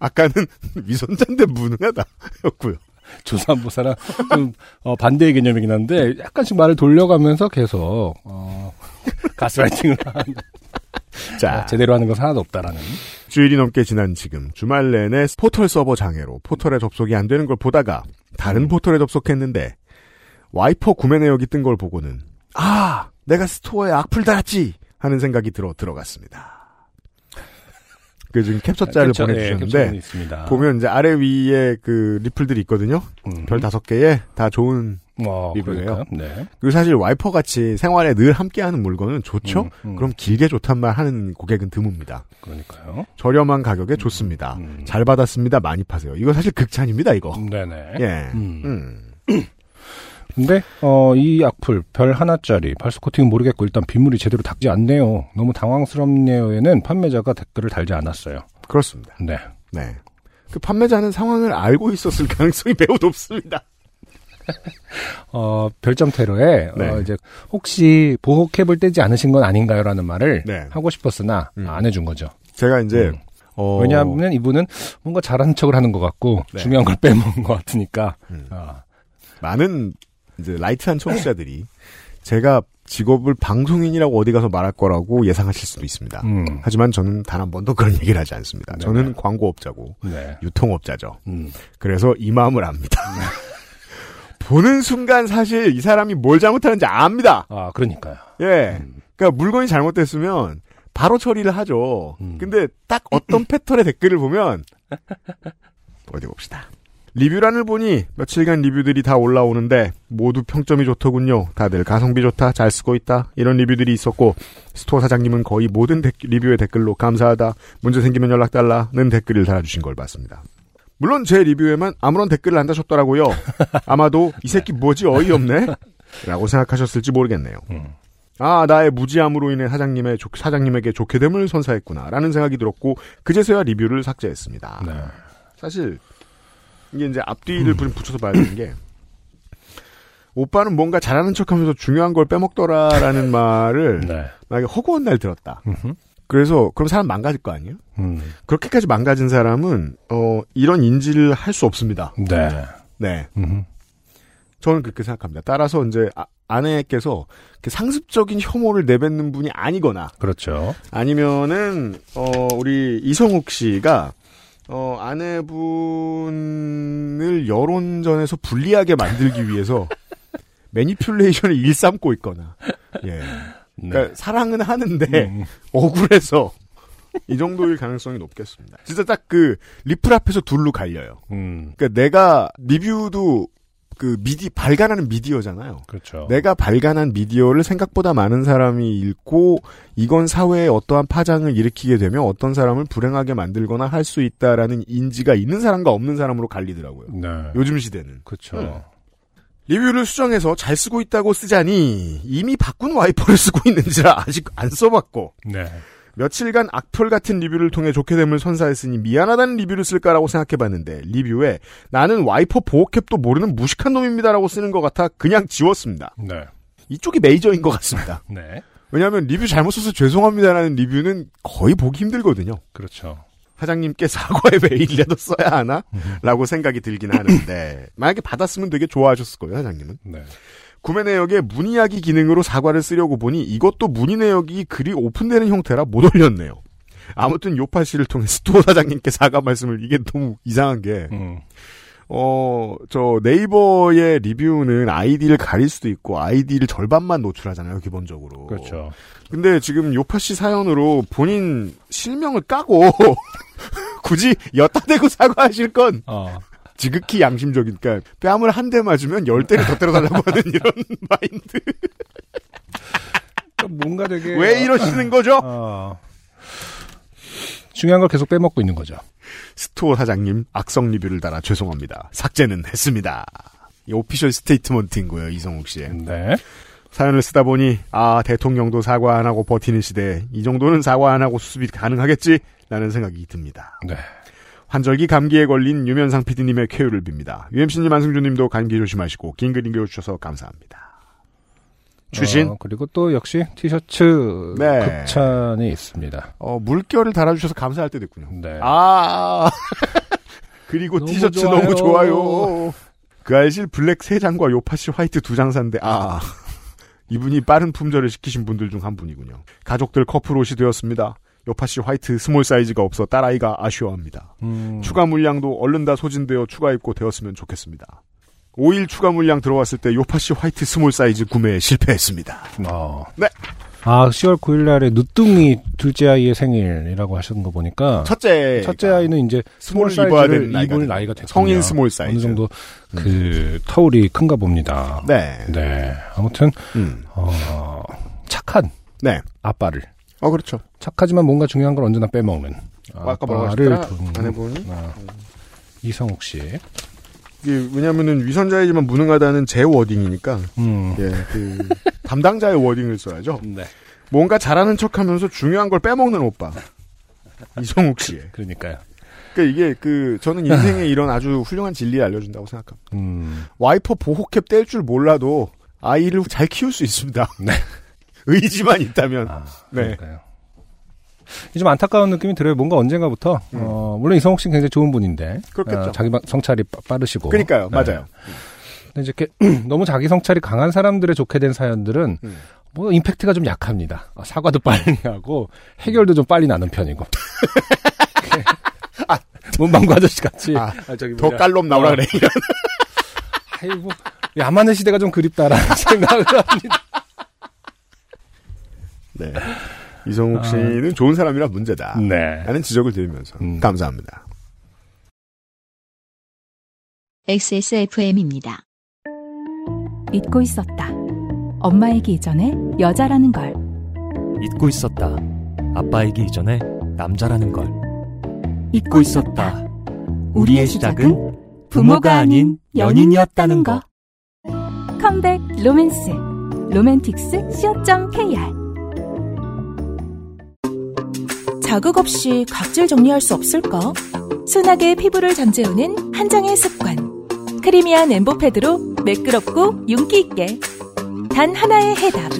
아까는 위선자인데 무능하다. 였고요. 조산보사랑 좀 어, 반대의 개념이긴 한데 약간씩 말을 돌려가면서 계속 어, 가스라이팅을 하는. 자, 제대로 하는 건 하나도 없다라는. 주일이 넘게 지난 지금 주말 내내 포털 서버 장애로 포털에 접속이 안 되는 걸 보다가 다른 포털에 접속했는데 와이퍼 구매 내역이 뜬 걸 보고는 아 내가 스토어에 악플 달았지 하는 생각이 들어 들어갔습니다. 그 지금 캡처 짤을 그쵸, 예, 보내주셨는데 있습니다. 보면 이제 아래 위에 그 리플들이 있거든요. 음. 별 다섯 개에 다 좋은 뭐, 리뷰예요. 네. 그리고 사실 와이퍼 같이 생활에 늘 함께하는 물건은 좋죠. 음, 음. 그럼 길게 좋단 말 하는 고객은 드뭅니다. 그러니까요. 저렴한 가격에 좋습니다. 음. 잘 받았습니다. 많이 파세요. 이거 사실 극찬입니다. 이거. 네네. 예. 근데 어, 이 악플 별 하나짜리 발수 코팅은 모르겠고 일단 빗물이 제대로 닦지 않네요. 너무 당황스럽네요에는 판매자가 댓글을 달지 않았어요. 그렇습니다. 네. 네. 그 판매자는 상황을 알고 있었을 가능성이 매우 높습니다. 어, 별점 테러에 네. 어, 이제 혹시 보호캡을 떼지 않으신 건 아닌가요라는 말을 네. 하고 싶었으나 음. 안 해준 거죠. 제가 이제 음. 어, 왜냐하면 이분은 뭔가 잘하는 척을 하는 것 같고 네. 중요한 걸 빼먹은 것 같으니까. 음. 아, 많은 이제 light한 청취자들이 제가 직업을 방송인이라고 어디 가서 말할 거라고 예상하실 수도 있습니다. 음. 하지만 저는 단 한 번도 그런 얘기를 하지 않습니다. 네네. 저는 광고업자고 네. 유통업자죠. 음. 그래서 이 마음을 압니다. 보는 순간 사실 이 사람이 뭘 잘못하는지 압니다. 아, 그러니까요. 예. 음. 그러니까 물건이 잘못됐으면 바로 처리를 하죠. 음. 근데 딱 어떤 패턴의 댓글을 보면 어디 봅시다. 리뷰란을 보니 며칠간 리뷰들이 다 올라오는데 모두 평점이 좋더군요. 다들 가성비 좋다, 잘 쓰고 있다 이런 리뷰들이 있었고 스토어 사장님은 거의 모든 댓- 리뷰의 댓글로 감사하다, 문제 생기면 연락 달라는 댓글을 달아주신 걸 봤습니다. 물론 제 리뷰에만 아무런 댓글을 안 다셨더라고요. 아마도 이 새끼 뭐지 어이없네? 라고 생각하셨을지 모르겠네요. 음. 아, 나의 무지함으로 인해 사장님의 좋- 사장님에게 좋게 됨을 선사했구나라는 생각이 들었고 그제서야 리뷰를 삭제했습니다. 네. 사실 이게 이제 앞뒤를 부- 붙여서 봐야 되는 게 오빠는 뭔가 잘하는 척하면서 중요한 걸 빼먹더라라는 말을 네. 만약에 허구한 날 들었다. 음흠. 그래서 그럼 사람 망가질 거 아니에요? 음. 그렇게까지 망가진 사람은 어 이런 인지를 할 수 없습니다. 네. 네, 음흠. 저는 그렇게 생각합니다. 따라서 이제 아, 아내께서 상습적인 혐오를 내뱉는 분이 아니거나 그렇죠. 아니면은 어 우리 이성욱 씨가 어 아내분을 여론전에서 불리하게 만들기 위해서 매니퓰레이션을 일삼고 있거나 예 그러니까 사랑은 하는데 네. 음. 억울해서 이 정도일 가능성이 높겠습니다. 진짜 딱 그 리플 앞에서 둘로 갈려요. 음. 그러니까 내가 리뷰도 그 미디 발간하는 미디어잖아요. 그렇죠. 내가 발간한 미디어를 생각보다 많은 사람이 읽고 이건 사회에 어떠한 파장을 일으키게 되면 어떤 사람을 불행하게 만들거나 할 수 있다라는 인지가 있는 사람과 없는 사람으로 갈리더라고요. 네. 요즘 시대는. 그렇죠. 음. 리뷰를 수정해서 잘 쓰고 있다고 쓰자니 이미 바꾼 와이퍼를 쓰고 있는지라 아직 안 써봤고 네. 며칠간 악플 같은 리뷰를 통해 좋게 됨을 선사했으니 미안하다는 리뷰를 쓸까라고 생각해봤는데 리뷰에 나는 와이퍼 보호캡도 모르는 무식한 놈입니다라고 쓰는 것 같아 그냥 지웠습니다. 네. 이쪽이 메이저인 것 같습니다. 네. 왜냐하면 리뷰 잘못 써서 죄송합니다라는 리뷰는 거의 보기 힘들거든요. 그렇죠. 사장님께 사과의 메일이라도 써야 하나? 라고 생각이 들긴 하는데 만약에 받았으면 되게 좋아하셨을 거예요 사장님은. 네. 구매 내역에 문의하기 기능으로 사과를 쓰려고 보니 이것도 문의 내역이 글이 오픈되는 형태라 못 올렸네요. 아무튼 요팟시를 통해 스토어 사장님께 사과 말씀을 이게 너무 이상한 게 음. 어, 저 네이버의 리뷰는 아이디를 가릴 수도 있고 아이디를 절반만 노출하잖아요, 기본적으로. 그렇죠. 근데 지금 요팟시 사연으로 본인 실명을 까고 굳이 엿다 대고 사과하실 건 어. 지극히 양심적인, 그러니까 뺨을 한 대 맞으면 열 대를 더 때려달라고 하는 이런 마인드. 뭔가 되게 왜 이러시는 거죠? 어. 중요한 걸 계속 빼먹고 있는 거죠. 스토어 사장님 악성 리뷰를 달아 죄송합니다. 삭제는 했습니다. 이 official statement인 거예요, 이성욱 씨의. 네. 사연을 쓰다 보니 아 대통령도 사과 안 하고 버티는 시대에 이 정도는 사과 안 하고 수습이 가능하겠지? 라는 생각이 듭니다. 네. 환절기 감기에 걸린 유면상 PD님의 쾌유를 빕니다. UMC님, 안승준님도 감기 조심하시고 긴 글 읽어주셔서 감사합니다. 추신 어, 그리고 또 역시 티셔츠 네. 극찬이 있습니다. 어, 물결을 달아주셔서 감사할 때도 있군요. 네. 아 그리고 너무 티셔츠 좋아요. 너무 좋아요. 그 알싫 black 세 장과 요팟시 white 두장 샀는데 아 이분이 빠른 품절을 시키신 분들 중 한 분이군요. 가족들 커플 옷이 되었습니다. 요팟시 white small 사이즈가 없어 딸아이가 아쉬워합니다. 음. 추가 물량도 얼른 다 소진되어 추가 입고 되었으면 좋겠습니다. 5일 추가 물량 들어왔을 때 요팟시 white small 사이즈 구매에 실패했습니다. 어. 네. 아, 10월 9일 날에 누뚱이 둘째 아이의 생일이라고 하시는 거 보니까 첫째 첫째 아이는 이제 small 사이즈를 나이가 입을 됐군요. 나이가 됐군요. 성인 small 사이즈. 어느 정도 그 터울이 큰가 봅니다. 네. 네. 아무튼 음. 어, 착한 네. 아빠를 어 그렇죠. 착하지만 뭔가 중요한 걸 언제나 빼먹는 아 까 뭐라고 아빠를 하셨더라? 둔 아내분이? 아, 이성욱 씨. 이게 왜냐면은 위선자이지만 무능하다는 제 워딩이니까 음. 예, 그 담당자의 워딩을 써야죠. 네. 뭔가 잘하는 척하면서 중요한 걸 빼먹는 오빠 이성욱 씨의. 그러니까요. 그러니까 이게 그 저는 인생에 이런 아주 훌륭한 진리 알려준다고 생각합니다. 음. 와이퍼 보호캡 뗄 줄 몰라도 아이를 잘 키울 수 있습니다. 네. 의지만 있다면. 아, 네. 좀 안타까운 느낌이 들어요. 뭔가 언젠가부터 어, 물론 이성욱 씨는 굉장히 좋은 분인데 음. 그렇겠죠. 어, 자기 바- 성찰이 빠- 빠르시고 그러니까요, 네. 맞아요. 근데 이제 이렇게 너무 자기 성찰이 강한 사람들의 좋게 된 사연들은 음. 뭐 임팩트가 좀 약합니다. 아, 사과도 빨리 하고 해결도 좀 빨리 나는 편이고. 아, 문방구 아저씨 같이 아, 아, 저기 더. 깔롬 나오라 어. 그래. 아이고 야만의 시대가 좀 그립다라는 생각을 합니다. 네. 이성욱 씨는 좋은 사람이라 문제다. 아. 네. 라는 지적을 드리면서 음. 감사합니다. XSFM입니다. 잊고 있었다. 엄마이기 이전에 여자라는 걸. 잊고 있었다. 아빠이기 이전에 남자라는 걸. 잊고 있었다. 우리의 시작은 부모가 아닌 연인이었다는 거. 컴백 로맨스. 로맨틱스 co.kr 자극 없이 각질 정리할 수 없을까? 순하게 피부를 잠재우는 한 장의 습관. creamy한 엠보 패드로 매끄럽고 윤기 있게. 단 하나의 해답.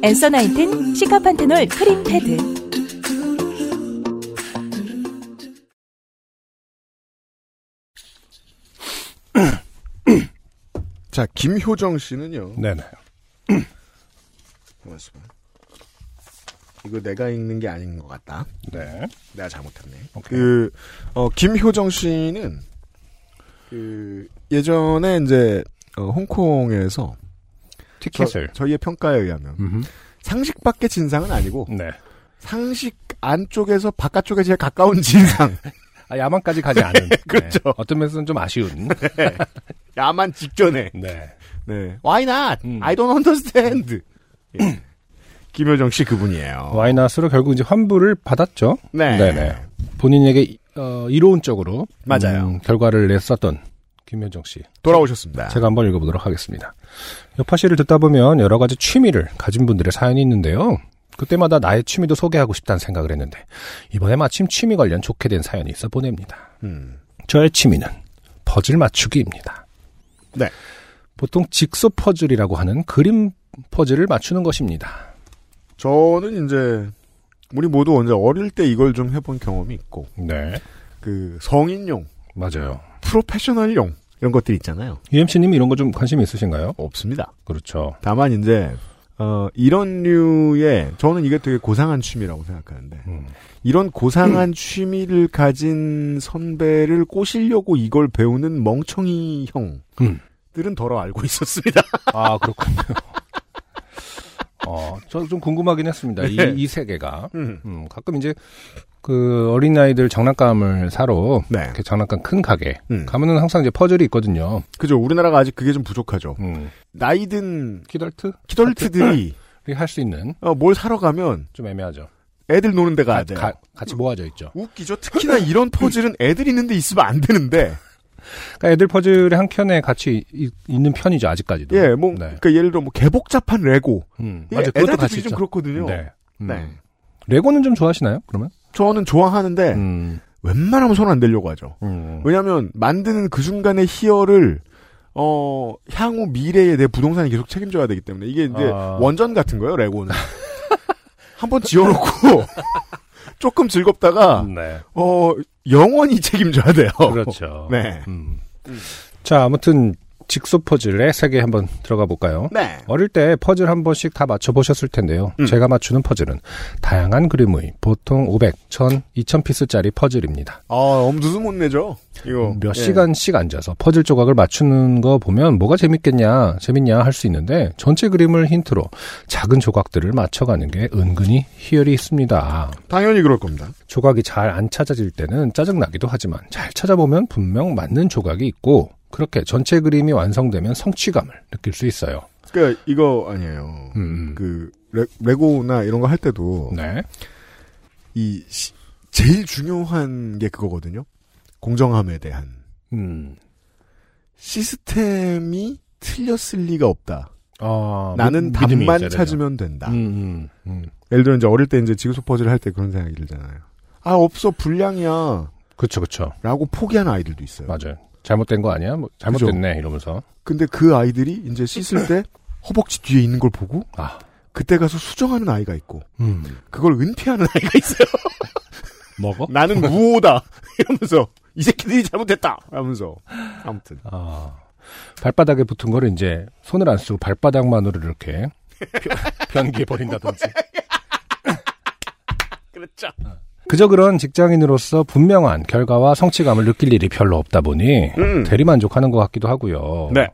엔서 나인틴 시카판테놀 크림 패드. 자, 김효정 씨는요. 네네. 고맙습니다. 이거 내가 읽는 게 아닌 것 같다. 네. 내가 잘못했네. 오케이. 그, 어, 김효정 씨는, 그, 예전에 이제, 어, 홍콩에서, 티켓을. 저, 희의 평가에 의하면, 음흠. 상식 밖의 진상은 아니고, 네. 상식 안쪽에서 바깥쪽에 제일 가까운 진상. 아, 야만까지 가지 않은. 그렇죠. 네. 어떤 면에서는 좀 아쉬운. 야만 직전에. 네. 네. Why not? 음. I don't understand. 예. 김효정 씨 그분이에요. 와이너스로 결국 이제 환불을 받았죠. 네. 네네. 본인에게 어, 이로운적으로 맞아요. 음, 결과를 냈었던 김현정 씨. 돌아오셨습니다. 제가 한번 읽어보도록 하겠습니다. 여파 씨를 듣다 보면 여러 가지 취미를 가진 분들의 사연이 있는데요. 그때마다 나의 취미도 소개하고 싶다는 생각을 했는데 이번에 마침 취미 관련 좋게 된 사연이 있어 보냅니다. 음. 저의 취미는 퍼즐 맞추기입니다. 네. 보통 직소 퍼즐이라고 하는 그림 퍼즐을 맞추는 것입니다. 저는 이제, 우리 모두 언제 어릴 때 이걸 좀 해본 경험이 있고, 네. 그, 성인용, 맞아요. 프로페셔널용, 이런 것들 있잖아요. UMC님 이런 거 좀 관심 있으신가요? 없습니다. 그렇죠. 다만 이제, 어, 이런 류의, 저는 이게 되게 고상한 취미라고 생각하는데, 음. 이런 고상한 취미를 가진 선배를 꼬시려고 이걸 배우는 멍청이 형들은 음. 덜어 알고 있었습니다. 아, 그렇군요. 어, 저 좀 궁금하긴 했습니다. 네. 이, 이 세계가. 음. 음, 가끔 이제, 그, 어린아이들 장난감을 사러, 네. 이렇게 장난감 큰 가게, 음. 가면은 항상 이제 퍼즐이 있거든요. 그죠. 우리나라가 아직 그게 좀 부족하죠. 음. 나이든 키덜트? 키덜트들이 할 수 있는, 어, 뭘 사러 가면 좀 애매하죠. 애들 노는 데 가야 가, 돼요. 가- 같이 모아져 있죠. 웃기죠. 특히나 이런 퍼즐은 애들 있는데 있으면 안 되는데. 그러니까 애들 퍼즐의 한 켠에 같이 이- 있는 편이죠, 아직까지도. 예, 뭐, 네. 그러니까 예를 들어 뭐 개복잡한 레고. 음, 예, 맞아, 그것도 같이 좀 있죠. 그렇거든요. 네. 음. 네. 레고는 좀 좋아하시나요, 그러면? 저는 좋아하는데 음, 웬만하면 손 안 대려고 하죠. 음. 왜냐하면 만드는 그 순간의 희열을 어 향후 미래에 내 부동산이 계속 책임져야 되기 때문에 이게 이제 아. 원전 같은 거예요 레고는 한번 지어놓고 조금 즐겁다가 네. 어 영원히 책임져야 돼요. 그렇죠. 네. 음. 자, 아무튼 직소 퍼즐의 세계 한번 들어가 볼까요? 네. 어릴 때 퍼즐 한 번씩 다 맞춰보셨을 텐데요. 음. 제가 맞추는 퍼즐은 다양한 그림의 보통 500, 1000, 2000피스짜리 퍼즐입니다. 아, 엄두도 못 내죠. 이거 몇 예. 시간씩 앉아서 퍼즐 조각을 맞추는 거 보면 뭐가 재밌겠냐, 재밌냐 할 수 있는데 전체 그림을 힌트로 작은 조각들을 맞춰가는 게 은근히 희열이 있습니다. 당연히 그럴 겁니다. 조각이 잘 안 찾아질 때는 짜증나기도 하지만 잘 찾아보면 분명 맞는 조각이 있고 그렇게 전체 그림이 완성되면 성취감을 느낄 수 있어요. 그러니까 이거 아니에요. 음, 그 레, 고나 이런 거 할 때도 네. 이 시- 제일 중요한 게 그거거든요. 공정함에 대한 음. 시스템이 틀렸을 리가 없다. 아, 나는 답만. 찾으면 된다. 음, 음, 음. 예를 들어 이제 어릴 때 이제 지구소 퍼즐 할때 그런 생각이 들잖아요. 아 없어 불량이야. 그쵸, 그쵸. 라고 포기하는 아이들도 있어요. 맞아요. 잘못된 거 아니야? 뭐, 잘못됐네, 이러면서. 근데 그 아이들이 이제 씻을 때 허벅지 뒤에 있는 걸 보고 아, 그때 가서 수정하는 아이가 있고 음. 그걸 은폐하는 아이가 있어요. 먹어? 나는 무오다 이러면서 이 새끼들이 잘못했다 하면서 아무튼 아. 발바닥에 붙은 거를 이제 손을 안 쓰고 발바닥만으로 이렇게 변기해 버린다든지. 그렇죠. 그저 그런 직장인으로서 분명한 결과와 성취감을 느낄 일이 별로 없다 보니 음. 대리만족하는 것 같기도 하고요. 네.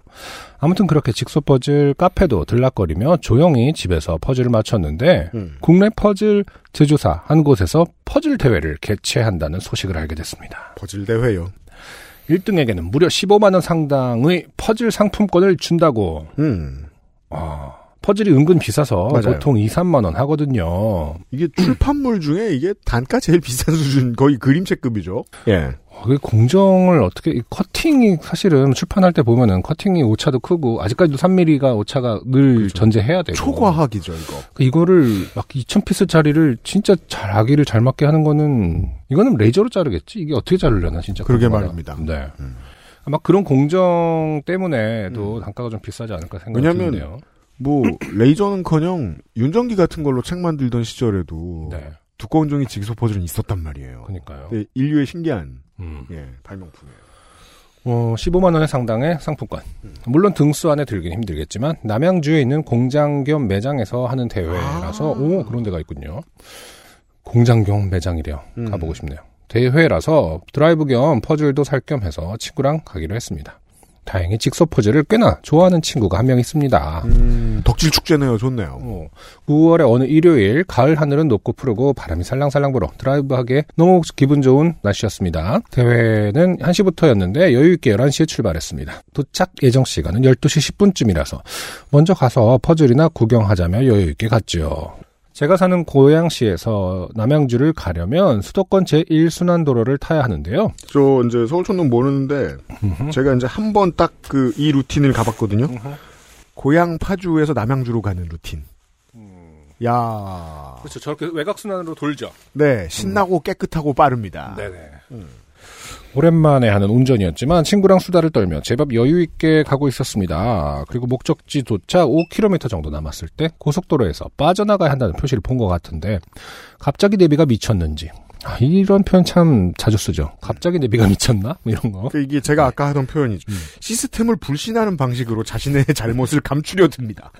아무튼 그렇게 직소 퍼즐 카페도 들락거리며 조용히 집에서 퍼즐을 맞췄는데 음. 국내 퍼즐 제조사 한 곳에서 퍼즐 대회를 개최한다는 소식을 알게 됐습니다. 퍼즐 대회요. 1등에게는 무려 15만 원 상당의 퍼즐 상품권을 준다고. 음. 아, 퍼즐이 은근 비싸서 맞아요. 보통 2, 3만 원 하거든요. 이게 출판물 중에 이게 단가 제일 비싼 수준 거의 그림체급이죠. 예. 어, 그 공정을 어떻게 이 커팅이 사실은 출판할 때 보면은 커팅이 오차도 크고 아직까지도 3mm가 오차가 늘 그렇죠. 전제해야 되고 초과학이죠 이거. 그 이거를 막 2,000피스짜리를 진짜 잘 아기를 잘 맞게 하는 거는 이거는 레이저로 자르겠지 이게 어떻게 자르려나 진짜 그러게. 말입니다. 네. 음. 아마 그런 공정 때문에도 단가가 좀 비싸지 않을까 생각이 왜냐면 드는데요. 뭐 레이저는커녕 윤전기 같은 걸로 책 만들던 시절에도 네, 두꺼운 종이 지기소 퍼즐은 있었단 말이에요. 그러니까요. 네, 인류의 신기한 음. 예, 발명품이에요. 어, 15만 원의 상당의 상품권. 물론 등수 안에 들긴 힘들겠지만 남양주에 있는 공장 겸 매장에서 하는 대회라서 아. 오 그런 데가 있군요. 공장 겸 매장이래요. 음. 가보고 싶네요. 대회라서 드라이브 겸 퍼즐도 살 겸 해서 친구랑 가기로 했습니다. 다행히 직소 퍼즐을 꽤나 좋아하는 친구가 한 명 있습니다. 음, 덕질 축제네요. 좋네요. 어, 9월의 어느 일요일 가을 하늘은 높고 푸르고 바람이 살랑살랑 불어 드라이브하기에 너무 기분 좋은 날씨였습니다. 대회는 1시부터였는데 여유 있게 11시에 출발했습니다. 도착 예정 시간은 12시 10분쯤이라서 먼저 가서 퍼즐이나 구경하자며 여유 있게 갔죠. 제가 사는 고양시에서 남양주를 가려면 수도권 제1순환도로를 타야 하는데요. 저 이제 서울촌동 모르는데 제가 이제 한 번 딱 그 이 루틴을 가봤거든요. 고향 파주에서 남양주로 가는 루틴. 야, 그렇죠. 저렇게 외곽순환으로 돌죠. 네 신나고 깨끗하고 빠릅니다. 네네. 오랜만에 하는 운전이었지만 친구랑 수다를 떨며 제법 여유 있게 가고 있었습니다. 그리고 목적지 도착 5km 정도 남았을 때 고속도로에서 빠져나가야 한다는 표시를 본 것 같은데 갑자기 내비가 미쳤는지 아, 이런 표현 참 자주 쓰죠. 갑자기 내비가 미쳤나? 뭐 이런 거. 그 이게 제가 아까 하던 표현이죠. 시스템을 불신하는 방식으로 자신의 잘못을 감추려 듭니다.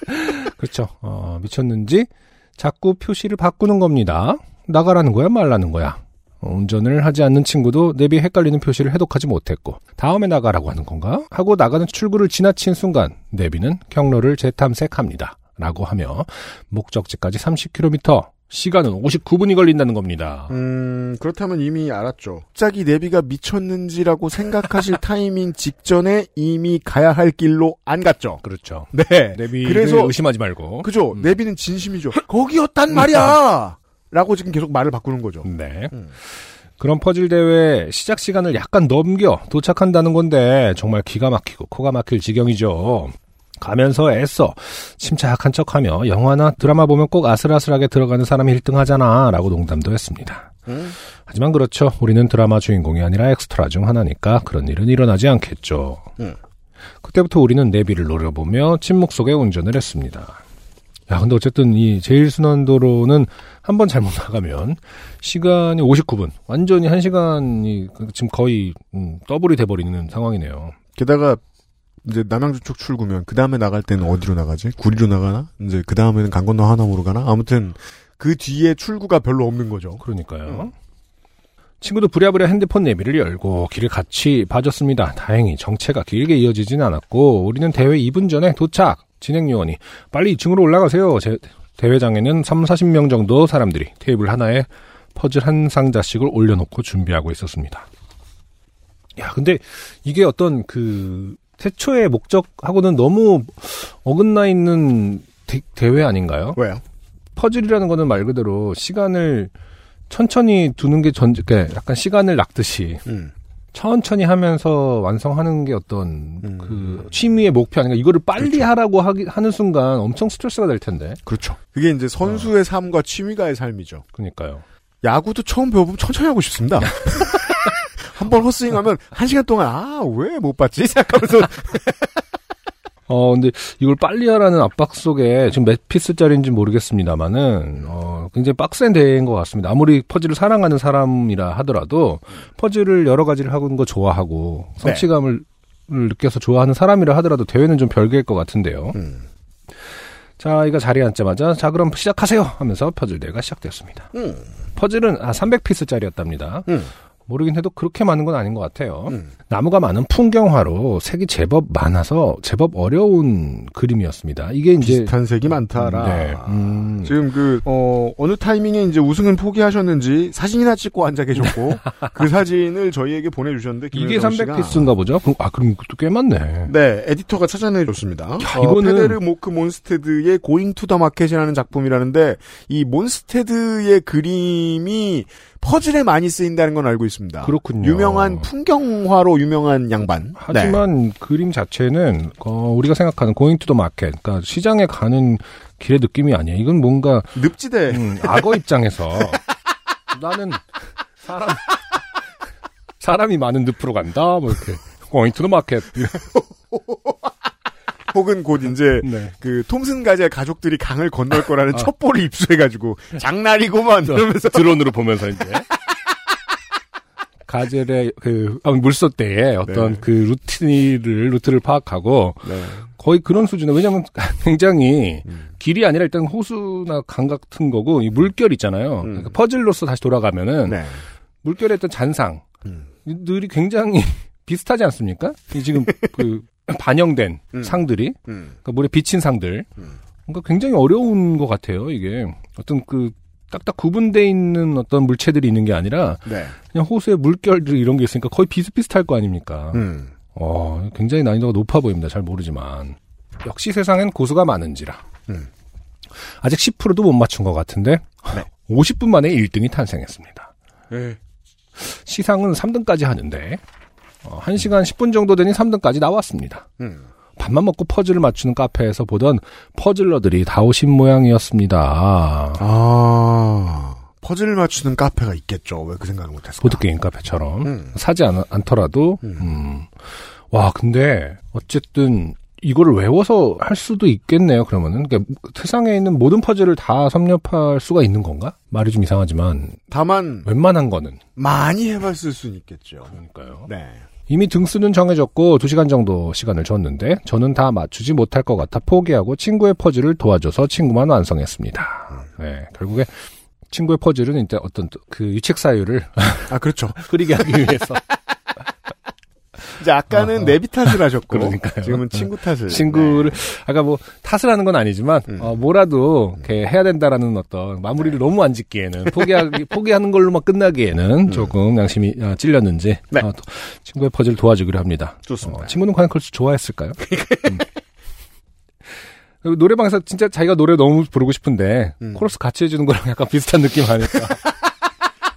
그렇죠. 어, 미쳤는지 자꾸 표시를 바꾸는 겁니다. 나가라는 거야, 말라는 거야. 어, 운전을 하지 않는 친구도 내비 헷갈리는 표시를 해독하지 못했고 다음에 나가라고 하는 건가? 하고 나가는 출구를 지나친 순간 내비는 경로를 재탐색합니다. 라고 하며 목적지까지 30km 시간은 59분이 걸린다는 겁니다. 음, 그렇다면 이미 알았죠. 갑자기 내비가 미쳤는지라고 생각하실 타이밍 직전에 이미 가야 할 길로 안 갔죠. 그렇죠. 네. 내비를 그래서 의심하지 말고. 그죠. 음. 내비는 진심이죠. 거기였단 말이야. 라고 지금 계속 말을 바꾸는 거죠. 네. 음. 그런 퍼즐 대회 시작 시간을 약간 넘겨 도착한다는 건데 정말 기가 막히고 코가 막힐 지경이죠. 가면서 애써 침착한 척하며 영화나 드라마 보면 꼭 아슬아슬하게 들어가는 사람이 1등 하잖아 라고 농담도 했습니다. 음. 하지만 그렇죠. 우리는 드라마 주인공이 아니라 엑스트라 중 하나니까 그런 일은 일어나지 않겠죠. 음. 그때부터 우리는 내비를 노려보며 침묵 속에 운전을 했습니다. 야, 근데 어쨌든 이 제일 순환도로는 한 번 잘못 나가면 시간이 59분, 완전히 한 시간이 지금 거의 음, 더블이 돼버리는 상황이네요. 게다가 이제 남양주 쪽 출구면 그 다음에 나갈 때는 어디로 나가지? 구리로 나가나? 이제 그 다음에는 강 건너 하남으로 가나? 아무튼 그 뒤에 출구가 별로 없는 거죠. 그러니까요. 친구도 부랴부랴 핸드폰 내비를 열고 길을 같이 봐줬습니다. 다행히 정체가 길게 이어지진 않았고 우리는 대회 2분 전에 도착. 진행 요원이 빨리 2층으로 올라가세요. 제 대회장에는 3, 40명 정도 사람들이 테이블 하나에 퍼즐 한 상자씩을 올려놓고 준비하고 있었습니다. 야, 근데 이게 어떤 그 태초의 목적하고는 너무 어긋나 있는 대, 대회 아닌가요? 왜요? 퍼즐이라는 거는 말 그대로 시간을 천천히 두는 게 전, 그러니까 약간 시간을 낚듯이 음. 천천히 하면서 완성하는 게 어떤 음. 그 취미의 목표 아닌가 이거를 빨리 하라고 하기, 하는 순간 엄청 스트레스가 될 텐데. 그렇죠. 그게 이제 선수의 어. 삶과 취미가의 삶이죠. 그러니까요. 야구도 처음 배워보면 천천히 하고 싶습니다. 한번 헛스윙하면 한 시간 동안 아 왜 못 봤지 생각하면서 어, 근데 이걸 빨리 하라는 압박 속에 지금 몇 피스짜리인지 모르겠습니다만은, 어, 굉장히 빡센 대회인 것 같습니다. 아무리 퍼즐을 사랑하는 사람이라 하더라도 퍼즐을 여러 가지를 하는 거 좋아하고 성취감을 느껴서 좋아하는 사람이라 하더라도 대회는 좀 별개일 것 같은데요. 음. 자, 이거 자리에 앉자마자 자, 그럼 시작하세요 하면서 퍼즐 대회가 시작되었습니다. 음. 퍼즐은 아, 300피스짜리였답니다. 음. 모르긴 해도 그렇게 많은 건 아닌 것 같아요. 음. 나무가 많은 풍경화로 색이 제법 많아서 제법 어려운 그림이었습니다. 이게 이제 비슷한 색이 많다라. 네. 음, 지금 그, 어, 어느 타이밍에 이제 우승은 포기하셨는지 사진이나 찍고 앉아 계셨고, 그 사진을 저희에게 보내주셨는데, 이게 김현정 씨가 300피스인가 보죠? 그럼- 아, 그럼 이것도 꽤 많네. 네, 에디터가 찾아내줬습니다. 어, 이거는- 페데르 모크 몬스테드의 Going to the Market이라는 작품이라는데, 이 몬스테드의 그림이 퍼즐에 많이 쓰인다는 건 알고 있습니다. 그렇군요. 유명한 풍경화로 유명한 양반. 네. 하지만 그림 자체는 어, 우리가 생각하는 Going to the Market, 그러니까 시장에 가는 길의 느낌이 아니에요. 이건 뭔가 네. 늪지대. 음, 악어 입장에서 나는 사람 사람이 많은 늪으로 간다. 뭐 이렇게 Going to the Market. 혹은 곧 이제, 네. 그, 톰슨 가젤 가족들이 강을 건널 거라는 아. 첩보를 입수해가지고, 장난이고만, 이러면서. 드론으로 보면서 이제 가젤의 그 아, 물소 떼의 어떤 네. 그 루트를 루트를 파악하고 네. 거의 그런 수준에 왜냐하면 굉장히 음. 길이 아니라 일단 호수나 강 같은 거고 이 물결 있잖아요. 음. 그러니까 퍼즐로서 다시 돌아가면은 네. 물결의 어떤 잔상 음. 들이 굉장히 비슷하지 않습니까? 이 지금 그 반영된 음. 상들이 음. 그러니까 물에 비친 상들. 음. 그러니까 굉장히 어려운 것 같아요. 이게 어떤 그 딱딱 구분돼 있는 어떤 물체들이 있는 게 아니라 네. 그냥 호수에 물결들 이런 게 있으니까 거의 비슷비슷할 거 아닙니까? 음. 어, 굉장히 난이도가 높아 보입니다. 잘 모르지만 역시 세상엔 고수가 많은지라. 음. 아직 10%도 못 맞춘 것 같은데 네. 50분 만에 1등이 탄생했습니다. 네. 시상은 3등까지 하는데 어, 1시간 10분 정도 되니 3등까지 나왔습니다. 음. 밥만 먹고 퍼즐을 맞추는 카페에서 보던 퍼즐러들이 다 오신 모양이었습니다. 아, 퍼즐 맞추는 카페가 있겠죠. 왜 그 생각을 못했을까? 보드게임 카페처럼 음. 사지 않, 않더라도 음. 음. 와 근데 어쨌든 이거를 외워서 할 수도 있겠네요 그러면은 그러니까 세상에 있는 모든 퍼즐을 다 섭렵할 수가 있는 건가 말이 좀 이상하지만 다만 웬만한 거는 많이 해봤을 수는 있겠죠. 그러니까요 네. 이미 등수는 정해졌고 2시간 정도 시간을 줬는데 저는 다 맞추지 못할 것 같아 포기하고 친구의 퍼즐을 도와줘서 친구만 완성했습니다 네 결국에 친구의 퍼즐은 일단 어떤 그 유책 사유를 아 그렇죠. 흐리게 하기 위해서 이제 아까는 어허. 내비 탓을 하셨고 그러니까요. 지금은 친구 탓을. 친구를 아까 뭐 탓을 하는 건 아니지만 네. 음. 어, 뭐라도 이렇게 해야 된다라는 어떤 마무리를 너무 안 짓기에는 포기하기 포기하는 걸로만 끝나기에는 조금 양심이 어, 찔렸는지 음. 네. 어, 또 친구의 퍼즐 도와주기로 합니다. 좋습니다. 어, 친구는 과연 그걸 좋아했을까요? 음. 그리고 노래방에서 진짜 자기가 노래 너무 부르고 싶은데 음. 코러스 같이 해주는 거랑 약간 비슷한 느낌 아닐까?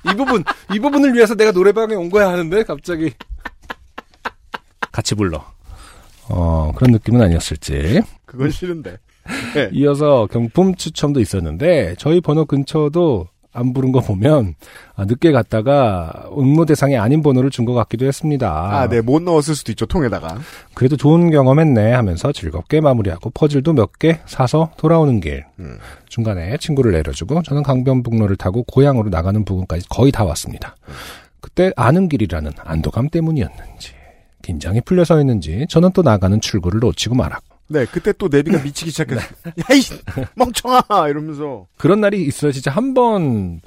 이 부분 이 부분을 위해서 내가 노래방에 온 거야 하는데 갑자기 같이 불러. 어 그런 느낌은 아니었을지. 그건 싫은데. 네. 이어서 경품 추첨도 있었는데 저희 번호 근처도 안 부른 거 보면 아, 늦게 갔다가 응모 대상이 아닌 번호를 준 것 같기도 했습니다. 아, 네, 못 넣었을 수도 있죠, 통에다가. 그래도 좋은 경험했네 하면서 즐겁게 마무리하고 퍼즐도 몇 개 사서 돌아오는 길 음. 중간에 친구를 내려주고 저는 강변북로를 타고 고향으로 나가는 부분까지 거의 다 왔습니다. 그때 아는 길이라는 안도감 때문이었는지 긴장이 풀려서였는지 저는 또 나가는 출구를 놓치고 말았고 네, 그때 또 내비가 미치기 시작했어. 야이 멍청아 이러면서 그런 날이 있어요. 진짜 한 번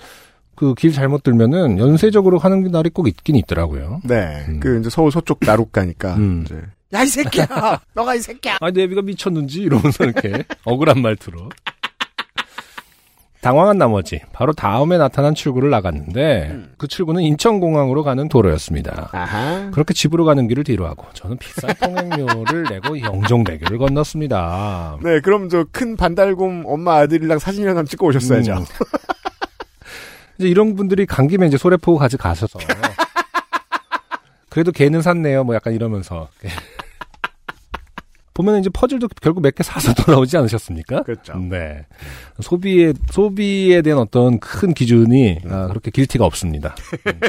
그 길 잘못 들면은 연쇄적으로 하는 날이 꼭 있긴 있더라고요. 네, 음. 그 이제 서울 서쪽 나룩 가니까 음. 이제 야 이 새끼야, 너가 이 새끼야. 아 내비가 미쳤는지 이러면서 이렇게 억울한 말투로 당황한 나머지 바로 다음에 나타난 출구를 나갔는데 그 출구는 인천공항으로 가는 도로였습니다. 아하. 그렇게 집으로 가는 길을 뒤로하고 저는 비싼 통행료를 내고 영종대교를 건넜습니다. 네, 그럼 저 큰 반달곰 엄마 아들이랑 사진 하나 찍고 오셨어야죠. 음. 이제 이런 분들이 간 김에 이제 소래포 가지 가셔서 그래도 걔는 샀네요. 뭐 약간 이러면서 보면 이제 퍼즐도 결국 몇 개 사서 돌아오지 않으셨습니까? 그렇죠. 네. 소비에 소비에 대한 어떤 큰 기준이 아, 그렇게 길티가 없습니다. 음.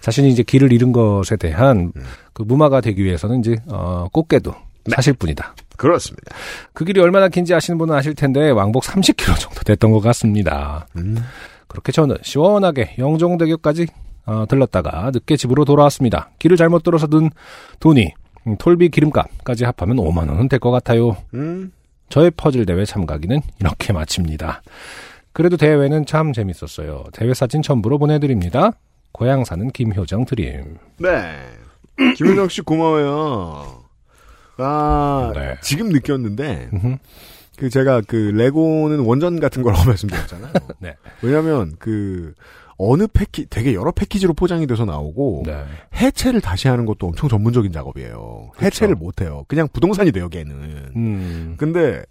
자신이 이제 길을 잃은 것에 대한 그 무마가 되기 위해서는 이제 어, 꽃게도 사실 뿐이다. 그렇습니다. 그 길이 얼마나 긴지 아시는 분은 아실 텐데 왕복 30km 정도 됐던 것 같습니다. 음. 그렇게 저는 시원하게 영종대교까지 어, 들렀다가 늦게 집으로 돌아왔습니다. 길을 잘못 들어서 든 돈이 음, 톨비 기름값까지 합하면 5만 원은 될 것 같아요. 음. 저의 퍼즐 대회 참가기는 이렇게 마칩니다. 그래도 대회는 참 재밌었어요. 대회 사진 첨부로 보내드립니다. 고향 사는 김효정 드림. 네. 김은정 씨 고마워요. 아, 네. 지금 느꼈는데. 그 제가 그 레고는 원전 같은 거라고 말씀드렸잖아요. 네. 왜냐면 그 어느 패키 되게 여러 패키지로 포장이 돼서 나오고 네. 해체를 다시 하는 것도 엄청 전문적인 작업이에요. 해체를 못 해요. 그냥 부동산이 돼요, 걔는. 음. 근데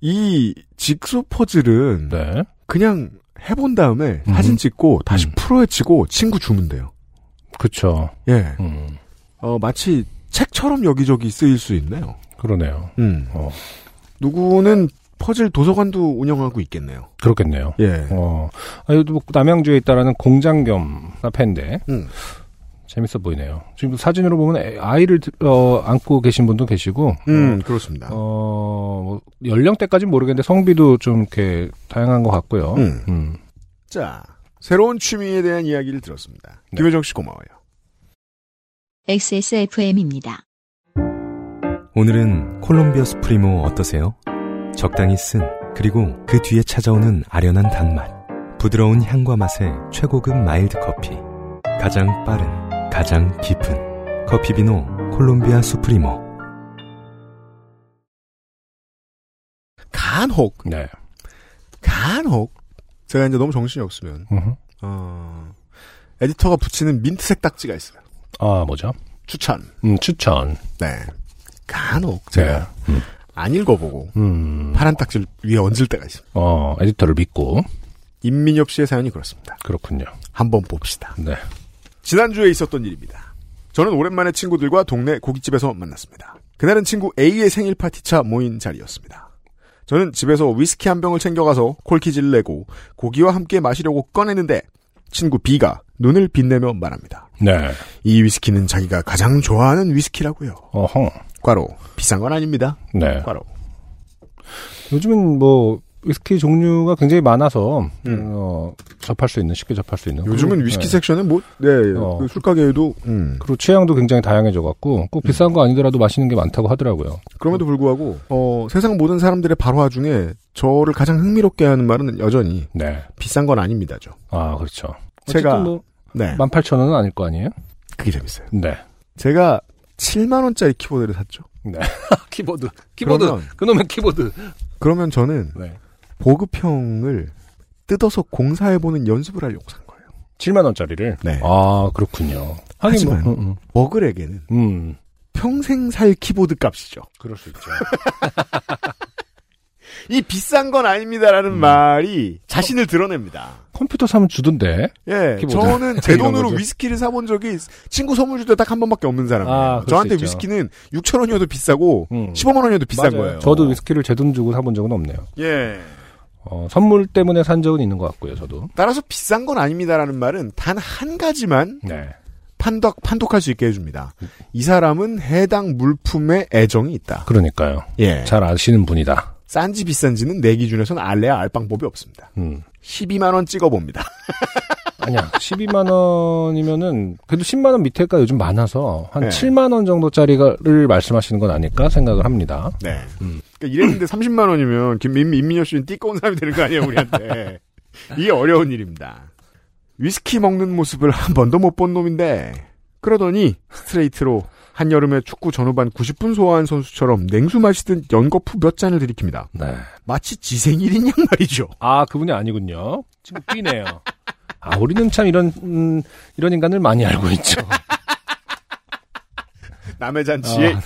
이 직소 퍼즐은 네. 그냥 해본 다음에 음. 사진 찍고 다시 음. 풀어헤치고 친구 주면 돼요. 그쵸. 예. 음. 어, 마치 책처럼 여기저기 쓰일 수 있네요. 그러네요. 음. 어. 누구는 퍼즐 도서관도 운영하고 있겠네요. 그렇겠네요. 예. 어, 아, 여기도 뭐 남양주에 있다라는 공장 겸 카페인데, 음. 재밌어 보이네요. 지금 사진으로 보면 애- 아이를 드- 어, 안고 계신 분도 계시고, 음, 그렇습니다. 어, 뭐 연령대까지는 모르겠는데 성비도 좀 이렇게 다양한 것 같고요. 음. 음. 자, 새로운 취미에 대한 이야기를 들었습니다. 네. 김효정 씨 고마워요. XSFM입니다. 오늘은 콜롬비아 수프리모 어떠세요? 적당히 쓴 그리고 그 뒤에 찾아오는 아련한 단맛 부드러운 향과 맛의 최고급 mild 커피 가장 빠른 가장 깊은 커피 비노 콜롬비아 수프리모 간혹, 네. 간혹, 제가 이제 너무 정신이 없으면. 어, 에디터가 붙이는 민트색 딱지가 있어요. 아, 뭐죠? 추천. 음, 추천. 네. 간혹 제가 네. 음. 안 읽어보고 음. 파란 딱지를 위에 얹을 때가 있습니다. 어, 에디터를 믿고. 임민엽 씨의 사연이 그렇습니다. 그렇군요. 한번 봅시다. 네. 지난주에 있었던 일입니다. 저는 오랜만에 친구들과 동네 고깃집에서 만났습니다. 그날은 친구 A의 생일 파티차 모인 자리였습니다. 저는 집에서 위스키 한 병을 챙겨가서 콜키지를 내고 고기와 함께 마시려고 꺼내는데 친구 B가 눈을 빛내며 말합니다. 네. 이 위스키는 자기가 가장 좋아하는 위스키라고요. 어허. 과로 비싼 건 아닙니다. 네. 과로. 요즘은 뭐 위스키 종류가 굉장히 많아서 음. 어, 접할 수 있는 쉽게 접할 수 있는 요즘은 위스키 네. 섹션은 뭐, 네, 어. 그 술가게에도, 음. 그리고 취향도 굉장히 다양해져 갖고 꼭 비싼 거 아니더라도 맛있는 게 많다고 하더라고요. 그럼에도 불구하고, 어, 세상 모든 사람들의 발화 중에 저를 가장 흥미롭게 하는 말은 여전히 네. 비싼 건 아닙니다죠. 아 그렇죠. 제가- 뭐 네. 18,000원은 아닐 거 아니에요? 그게 재밌어요. 네. 제가 7만 원짜리 키보드를 샀죠. 네. 키보드. 그러면- 그놈의 키보드. 그러면 저는 네. 보급형을 뜯어서 공사해보는 연습을 하려고 산 거예요. 7만 원짜리를. 네. 아 그렇군요. 하지만- 뭐, 음, 머글에게는 음. 음. 평생 살 키보드 값이죠. 그럴 수 있죠. 이 비싼 건 아닙니다라는 음. 말이 자신을 드러냅니다. 컴퓨터 사면 주던데. 예. 저는 제 돈으로 거죠. 위스키를 사본 적이 친구 선물 줄 때 딱 한 번밖에 없는 사람이에요. 아, 저한테. 위스키는 6천 원이어도 비싸고 음. 15만 원이어도 비싼 맞아요. 거예요. 저도 위스키를 제 돈 주고 사본 적은 없네요. 예. 어, 선물 때문에 산 적은 있는 것 같고요, 저도. 따라서 비싼 건 아닙니다라는 말은 단 한 가지만 네. 판독 판독할 수 있게 해줍니다. 이 사람은 해당 물품에 애정이 있다. 그러니까요. 예. 잘 아시는 분이다. 싼지 비싼지는 내 기준에서는 알래야 알 방법이 없습니다. 음. 12만 원 찍어봅니다. 아니야. 12만 원이면은 그래도 10만 원 밑에가 요즘 많아서 한 네. 7만 원 정도짜리를 말씀하시는 건 아닐까 생각을 합니다. 네. 음. 그러니까 이랬는데 30만 원이면 김민 임민여 씨는 띠꺼운 사람이 되는 거 아니에요 우리한테. 이게 어려운 일입니다. 위스키 먹는 모습을 한 번도 못 본 놈인데 그러더니 스트레이트로 한여름에 축구 전후반 90분 소화한 선수처럼 냉수 마시듯 연거푸 몇 잔을 들이킵니다. 네. 마치 지생일인 양 말이죠. 아, 그분이 아니군요. 지금 뛰네요. 아, 우리는 참 이런, 음, 이런 인간을 많이 알고 있죠. 남의 잔치에 아.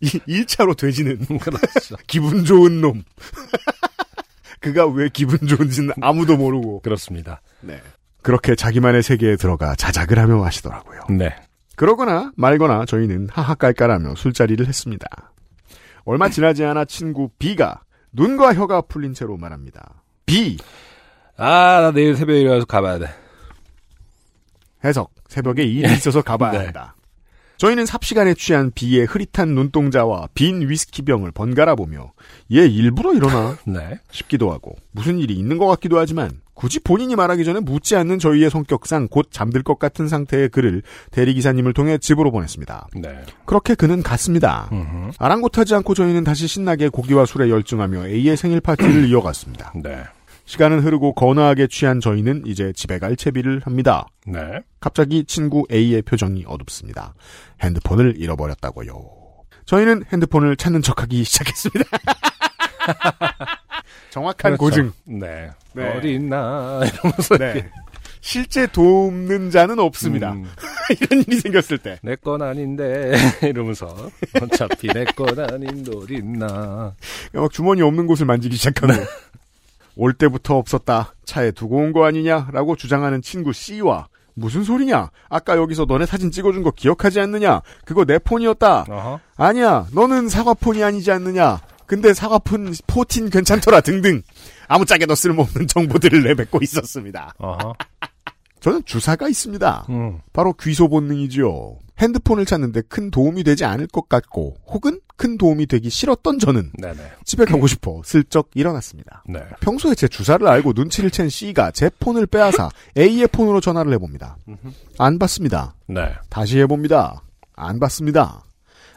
이 1차로 돼지는 그렇죠. 기분 좋은 놈. 그가 왜 기분 좋은지는 아무도 모르고. 그렇습니다. 네. 그렇게 자기만의 세계에 들어가 자작을 하며 마시더라고요. 네. 그러거나 말거나 저희는 하하깔깔하며 술자리를 했습니다. 얼마 지나지 않아 친구 B가 눈과 혀가 풀린 채로 말합니다. B 아, 나 내일 새벽에 일어나서 가봐야 돼. 해석 새벽에 일이 있어서 가봐야 네. 한다. 저희는 삽시간에 취한 B의 흐릿한 눈동자와 빈 위스키병을 번갈아 보며 얘 일부러 이러나 네. 싶기도 하고 무슨 일이 있는 것 같기도 하지만 굳이 본인이 말하기 전에 묻지 않는 저희의 성격상 곧 잠들 것 같은 상태의 글을 대리기사님을 통해 집으로 보냈습니다. 네. 그렇게 그는 갔습니다. 음흠. 아랑곳하지 않고 저희는 다시 신나게 고기와 술에 열중하며 A의 생일 파티를 이어갔습니다. 네. 시간은 흐르고 거나하게 취한 저희는 이제 집에 갈 채비를 합니다. 네. 갑자기 친구 A의 표정이 어둡습니다. 핸드폰을 잃어버렸다고요. 저희는 핸드폰을 찾는 척하기 시작했습니다. 정확한 그렇죠. 고증. 네. 네. 어디 있나, 이러면서. 네. 실제 돕는 자는 없습니다. 음, 이런 일이 생겼을 때. 내 건 아닌데, 이러면서. 어차피 내 건 아닌 돈 있나. 막 주머니 없는 곳을 만지기 시작하고 올 때부터 없었다. 차에 두고 온 거 아니냐라고 주장하는 친구 C와 무슨 소리냐? 아까 여기서 너네 사진 찍어준 거 기억하지 않느냐? 그거 내 폰이었다. 어허. 아니야, 너는 사과폰이 아니지 않느냐? 근데 사과폰 포틴 괜찮더라 등등 아무짝에도 쓸모없는 정보들을 내뱉고 있었습니다. 저는 주사가 있습니다. 음. 바로 귀소 본능이지요. 핸드폰을 찾는데 큰 도움이 되지 않을 것 같고 혹은 큰 도움이 되기 싫었던 저는 네네. 집에 가고 싶어 슬쩍 일어났습니다. 네. 평소에 제 주사를 알고 눈치를 챈 C가 제 폰을 빼앗아 A의 폰으로 전화를 해봅니다. 안 받습니다. 네. 다시 해봅니다. 안 받습니다.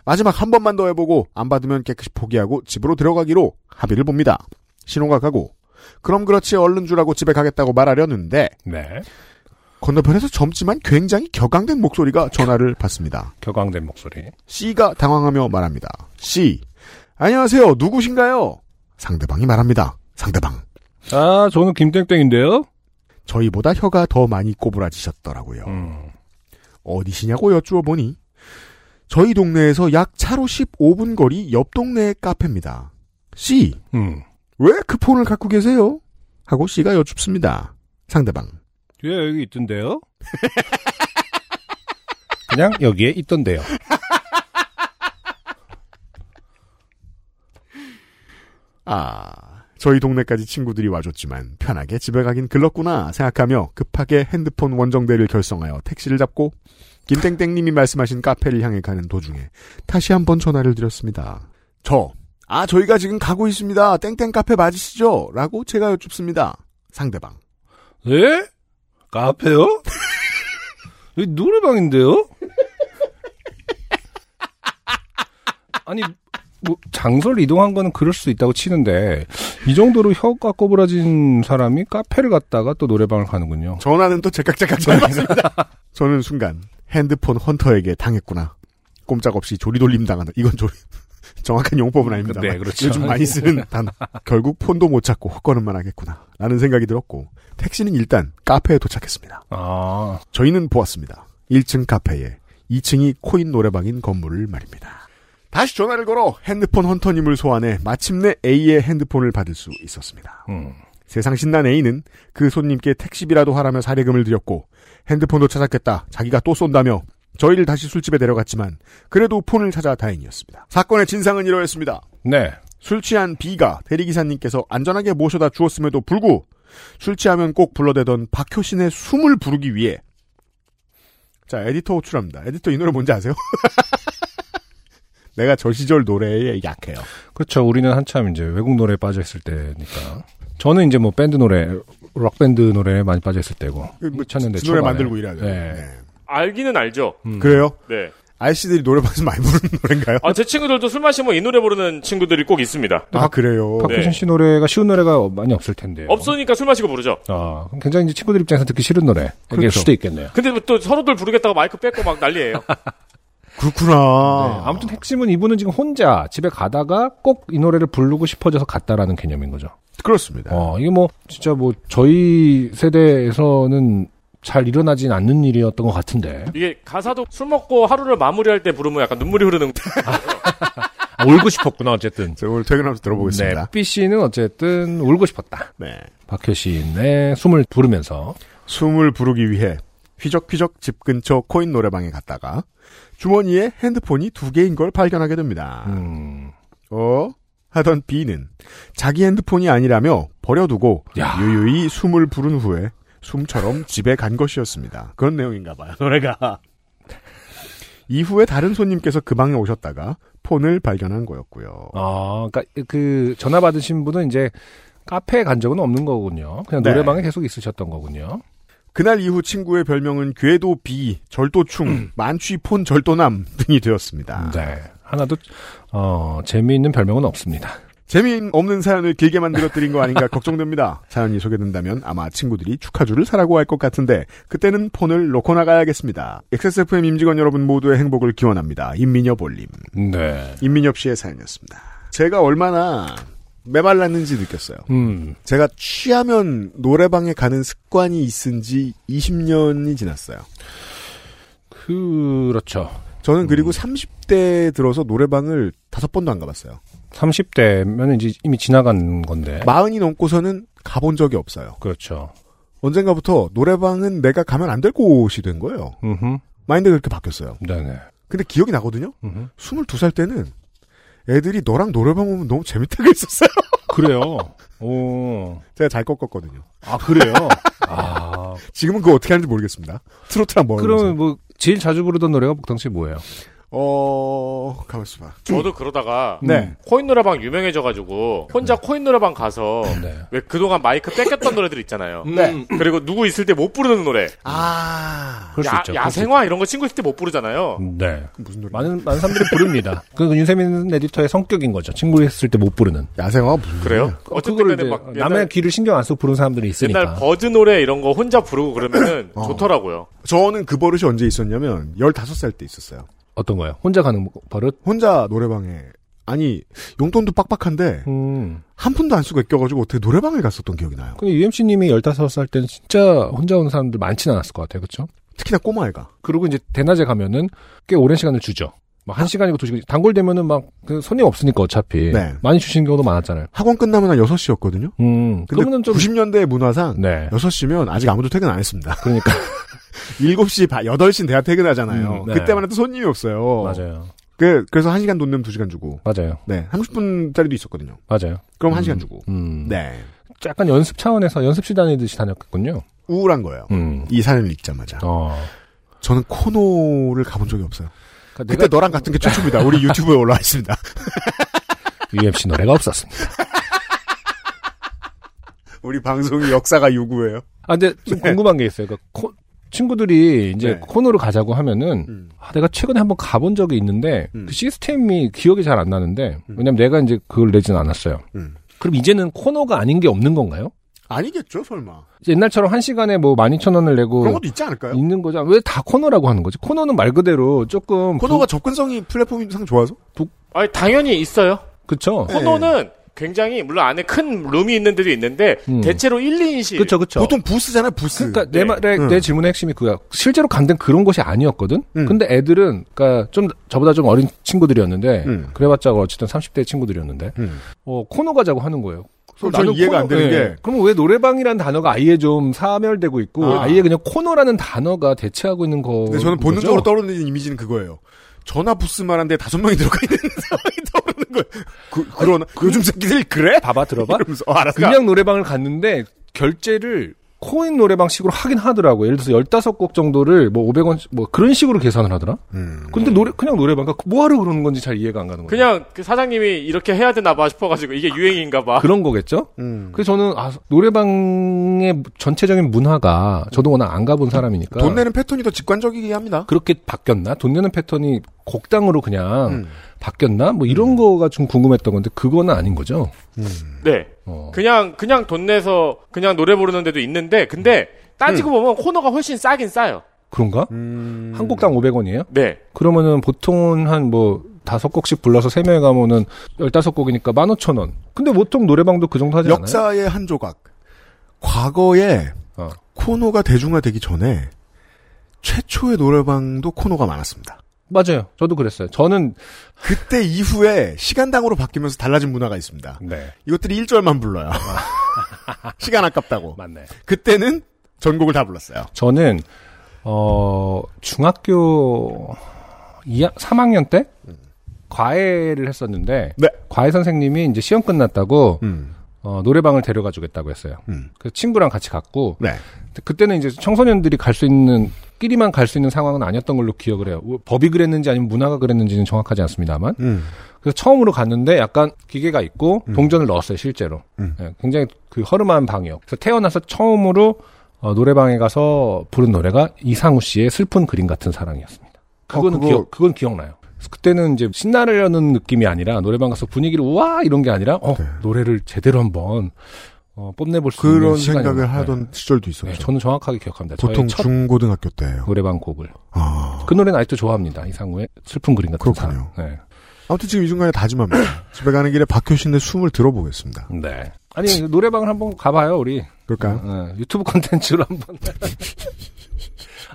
마지막 한 번만 더 해보고 안 받으면 깨끗이 포기하고 집으로 들어가기로 합의를 봅니다. 신호가 가고 그럼 그렇지 얼른 주라고 집에 가겠다고 말하려는데 네. 건너편에서 젊지만 굉장히 격앙된 목소리가 전화를 받습니다. 격앙된 목소리. C가 당황하며 말합니다. C. 안녕하세요. 누구신가요? 상대방이 말합니다. 상대방. 아, 저는 김땡땡인데요? 저희보다 혀가 더 많이 꼬부라지셨더라고요. 음. 어디시냐고 여쭈어 보니 저희 동네에서 약 차로 15분 거리 옆 동네의 카페입니다. C. 음. 왜그 폰을 갖고 계세요? 하고 C가 여쭙습니다. 상대방. 뒤에 여기 있던데요? 그냥 여기에 있던데요. 아, 저희 동네까지 친구들이 와줬지만 편하게 집에 가긴 글렀구나 생각하며 급하게 핸드폰 원정대를 결성하여 택시를 잡고 김땡땡님이 말씀하신 카페를 향해 가는 도중에 다시 한번 전화를 드렸습니다. 저, 아 저희가 지금 가고 있습니다. 땡땡 카페 맞으시죠? 라고 제가 여쭙습니다. 상대방. 예? 카페요? 여기 노래방인데요? 아니, 뭐, 장소를 이동한 거는 그럴 수 있다고 치는데, 이 정도로 혀가 꼬부라진 사람이 카페를 갔다가 또 노래방을 가는군요. 전화는 또 제깍제깍 잘 받습니다. 저는 순간 핸드폰 헌터에게 당했구나. 꼼짝없이 조리돌림 당한다. 이건 조리 정확한 용법은 아닙니다. 네, 그렇죠. 요즘 많이 쓰는 단어. 결국 폰도 못 찾고 헛걸음만 하겠구나. 라는 생각이 들었고 택시는 일단 카페에 도착했습니다. 아, 저희는 보았습니다. 1층 카페에 2층이 코인 노래방인 건물을 말입니다. 다시 전화를 걸어 핸드폰 헌터님을 소환해 마침내 A의 핸드폰을 받을 수 있었습니다. 음. 세상 신난 A는 그 손님께 택시비라도 하라며 사례금을 드렸고 핸드폰도 찾았겠다. 자기가 또 쏜다며 저희를 다시 술집에 데려갔지만 그래도 폰을 찾아 다행이었습니다. 사건의 진상은 이러했습니다. 네. 술 취한 B가 대리기사님께서 안전하게 모셔다 주었음에도 불구 술 취하면 꼭 불러대던 박효신의 숨을 부르기 위해 자 에디터 호출합니다. 에디터 이 노래 뭔지 아세요? 내가 저 시절 노래에 약해요. 그렇죠. 우리는 한참 이제 외국 노래에 빠져 있을 때니까. 저는 이제 뭐 밴드 노래로 록밴드 노래에 많이 빠져있을 때고. 그 뭐, 2000년대 노래. 만들고 일하죠. 네. 네. 알기는 알죠. 음. 그래요? 네. 아저씨들이 노래방에서 많이 부르는 노래인가요? 아, 제 친구들도 술 마시면 이 노래 부르는 친구들이 꼭 있습니다. 아, 그래요? 박효신 네. 씨 노래가 쉬운 노래가 많이 없을 텐데요. 없으니까 술 마시고 부르죠. 아, 그럼 굉장히 이제 친구들 입장에서 듣기 싫은 노래. 일 그렇죠. 수도 있겠네요. 근데 뭐또 서로들 부르겠다고 마이크 뺏고 막 난리예요. 그렇구나. 네, 아무튼 핵심은 이분은 지금 혼자 집에 가다가 꼭 이 노래를 부르고 싶어져서 갔다라는 개념인 거죠. 그렇습니다. 어, 이게 뭐, 진짜 뭐, 저희 세대에서는 잘 일어나진 않는 일이었던 것 같은데. 이게 가사도 술 먹고 하루를 마무리할 때 부르면 약간 눈물이 흐르는 아, 울고 싶었구나, 어쨌든. 자, 오늘 퇴근하면서 들어보겠습니다. 네, B 씨는 어쨌든 울고 싶었다. 네. 박효신의 숨을 부르면서. 숨을 부르기 위해 휘적휘적 집 근처 코인 노래방에 갔다가 주머니에 핸드폰이 두 개인 걸 발견하게 됩니다. 음, 어? 하던 B는 자기 핸드폰이 아니라며 버려두고 야. 유유히 숨을 부른 후에 숨처럼 집에 간 것이었습니다. 그런 내용인가 봐요, 노래가. 이후에 다른 손님께서 그 방에 오셨다가 폰을 발견한 거였고요. 아, 그니까 그 전화 받으신 분은 이제 카페에 간 적은 없는 거군요. 그냥 네. 노래방에 계속 있으셨던 거군요. 그날 이후 친구의 별명은 궤도 B, 절도충, 만취 폰 절도남 등이 되었습니다. 네. 하나도, 어, 재미있는 별명은 없습니다. 재미없는 사연을 길게 만들어드린 거 아닌가 걱정됩니다. 사연이 소개된다면 아마 친구들이 축하주를 사라고 할 것 같은데 그때는 폰을 놓고 나가야겠습니다. XSFM 임직원 여러분 모두의 행복을 기원합니다. 임민엽 올림. 네. 임민엽 씨의 사연이었습니다. 제가 얼마나 메말랐는지 느꼈어요. 음, 제가 취하면 노래방에 가는 습관이 있은 지 20년이 지났어요. 그렇죠. 저는 그리고 30대 들어서 노래방을 다섯 번도 안 가봤어요. 30대면 이제 이미 지나간 건데. 마흔이 넘고서는 가본 적이 없어요. 그렇죠. 언젠가부터 노래방은 내가 가면 안 될 곳이 된 거예요. 음흠. 마인드가 그렇게 바뀌었어요. 네네. 근데 기억이 나거든요? 음흠. 22살 때는 애들이 너랑 노래방 오면 너무 재밌다고 했었어요. 그래요. 오. 제가 잘 꺾었거든요. 아, 그래요? 아. 지금은 그거 어떻게 하는지 모르겠습니다. 트로트랑 뭐 그러면 뭐, 제일 자주 부르던 노래가 당시 뭐예요? 어... 가만있어 봐. 저도 그러다가 네. 코인 노래방 유명해져 가지고 혼자 코인 노래방 가서 네. 왜 그동안 마이크 뺏겼던 노래들 있잖아요. 네. 그리고 누구 있을 때 못 부르는 노래. 아... 그럴 수 야, 있죠. 야생화 이런 거 친구 있을 때 못 부르잖아요. 네. 무슨 노래? 많은, 많은 사람들이 부릅니다. 그 윤세민 에디터의 성격인 거죠. 친구 했을 때 못 부르는. 야생화 무슨 그래요? 노래야? 어쨌든 간에 이제 막 남의 옛날, 귀를 신경 안 쓰고 부르는 사람들이 있으니까. 옛날 버즈 노래 이런 거 혼자 부르고 그러면은 어. 좋더라고요. 저는 그 버릇이 언제 있었냐면 15살 때 있었어요. 어떤 거예요? 혼자 가는 버릇? 혼자 노래방에 아니 용돈도 빡빡한데 음. 한 푼도 안 쓰고 껴가지고 어떻게 노래방을 갔었던 기억이 나요. 근데 UMC님이 15살 때는 진짜 혼자 오는 사람들 많지는 않았을 것 같아요. 그쵸? 특히나 꼬마애가. 그리고 이제 대낮에 가면은 꽤 오랜 시간을 주죠. 막 한 시간이고 두 시간. 단골 되면은 막 그 손님 없으니까 어차피. 네. 많이 주시는 경우도 많았잖아요. 학원 끝나면 한 6시였거든요. 음. 근데 그러면은 좀. 90년대 문화상 네. 6시면 아직 아무도 퇴근 안 했습니다. 그러니까. 7시, 8시는 대학 퇴근하잖아요. 음, 네. 그때만 해도 손님이 없어요. 맞아요. 그, 그래서 1시간 돈 내면 2시간 주고. 맞아요. 네. 30분짜리도 있었거든요. 맞아요. 그럼 음, 1시간 주고. 음. 네. 약간 연습 차원에서 연습실 다니듯이 다녔군요. 우울한 거예요. 음. 이 사연을 읽자마자. 어. 저는 코노를 가본 적이 없어요. 그러니까 그때 너랑 같은 게 최초입니다. 우리 유튜브에 올라와 있습니다. UMC 노래가 없었습니다. 우리 방송이 역사가 요구해요. 아, 근데 좀 네. 궁금한 게 있어요. 그 코, 친구들이 이제 네. 코너를 가자고 하면은 음. 아, 내가 최근에 한번 가본 적이 있는데 음. 그 시스템이 기억이 잘 안 나는데 음. 왜냐면 내가 이제 그걸 내지는 않았어요. 음. 그럼 이제는 코너가 아닌 게 없는 건가요? 아니겠죠, 설마. 옛날처럼 한 시간에 뭐 12,000원을 내고 그런 것도 있지 않을까요? 있는 거죠. 왜 다 코너라고 하는 거지? 코너는 말 그대로 조금 코너가 접근성이 플랫폼상 좋아서? 아니 당연히 있어요. 부... 그쵸? 네. 코너는 굉장히 물론 안에 큰 룸이 있는 데도 있는데 음. 대체로 1, 2인실. 그쵸 그쵸. 보통 부스잖아요, 부스. 그러니까 내 네. 말의 음. 내 질문의 핵심이 그거야. 실제로 간 데는 그런 곳이 아니었거든. 음. 근데 애들은 그러니까 좀 저보다 좀 어린 친구들이었는데 음. 그래봤자 어쨌든 30대 친구들이었는데 음. 어 코너 가자고 하는 거예요. 그럼 저는 이해가 안 되는 게- 그러면 왜 노래방이라는 단어가 아예 좀 사멸되고 있고 아. 아. 예 그냥 코너라는 단어가 대체하고 있는 거. 근데 저는 본능적으로 떠오르는 이미지는 그거예요. 전화 부스만 한데 다섯 명이 들어가 있는 상황이 떠오르는 거예요. 그, 그러나, 요즘 새끼들 그래? 봐봐 들어봐. 이러면서, 어, 알았어. 그냥 노래방을 갔는데 결제를 코인 노래방 식으로 하긴 하더라고. 예를 들어서 15곡 정도를 뭐 500원 뭐 그런 식으로 계산을 하더라. 음. 근데 노래 그냥 노래방 그러니까 뭐 하러 그러는 건지 잘 이해가 안 가는 거예요. 그냥 그 사장님이 이렇게 해야 되나 봐 싶어가지고 이게 유행인가 봐. 그런 거겠죠? 음. 그래서 저는 아 노래방의 전체적인 문화가 저도 워낙 안 가본 사람이니까 돈 내는 패턴이 더 직관적이게 합니다. 그렇게 바뀌었나? 돈 내는 패턴이 곡당으로 그냥 음. 바뀌었나? 뭐 이런 거가 좀 궁금했던 건데 그거는 아닌 거죠. 네. 어. 그냥 그냥 돈 내서 그냥 노래 부르는 데도 있는데 근데 따지고 보면 코너가 훨씬 싸긴 싸요. 그런가? 음. 한 곡당 500원이에요? 네. 그러면은 보통은 한뭐 다섯 곡씩 불러서 세 명이 가면은 15곡이니까 15,000원. 근데 보통 노래방도 그 정도 하지 않아요? 역사의 한 조각. 과거에 어. 코너가 대중화되기 전에 최초의 노래방도 코너가 많았습니다. 맞아요. 저도 그랬어요. 저는 그때 이후에 시간당으로 바뀌면서 달라진 문화가 있습니다. 네. 이것들이 1절만 불러요. 시간 아깝다고. 맞네. 그때는 전곡을 다 불렀어요. 저는 어 중학교 2학 3학년 때 과외를 했었는데 네. 과외 선생님이 이제 시험 끝났다고 음. 어, 노래방을 데려가 주겠다고 했어요. 음. 그 친구랑 같이 갔고 네. 그때는 이제 청소년들이 갈 수 있는 끼리만 갈 수 있는 상황은 아니었던 걸로 기억을 해요. 법이 그랬는지 아니면 문화가 그랬는지는 정확하지 않습니다만. 음. 그래서 처음으로 갔는데 약간 기계가 있고 음. 동전을 넣었어요 실제로. 음. 예, 굉장히 그 허름한 방이요. 그래서 태어나서 처음으로 어, 노래방에 가서 부른 노래가 이상우 씨의 슬픈 그림 같은 사랑이었습니다. 그거는 어, 그거- 기억 그건 기억나요. 그때는 이제 신나려는 느낌이 아니라 노래방 가서 분위기를 우와 이런 게 아니라 어 네. 노래를 제대로 한번 어, 뽐내볼 수 있는 그런 시간이었나. 생각을 네. 하던 시절도 있었죠. 네, 저는 정확하게 기억합니다. 보통 중고등학교 때예요. 노래방 곡을. 아. 그 노래는 아직도 좋아합니다. 이상우의 슬픈 그림 같은 그렇군요. 사랑. 네. 아무튼 지금 이 순간에 다짐합니다. 집에 가는 길에 박효신의 숨을 들어보겠습니다. 네. 아니 노래방을 한번 가봐요 우리. 그럴까요? 네, 유튜브 콘텐츠로 한번.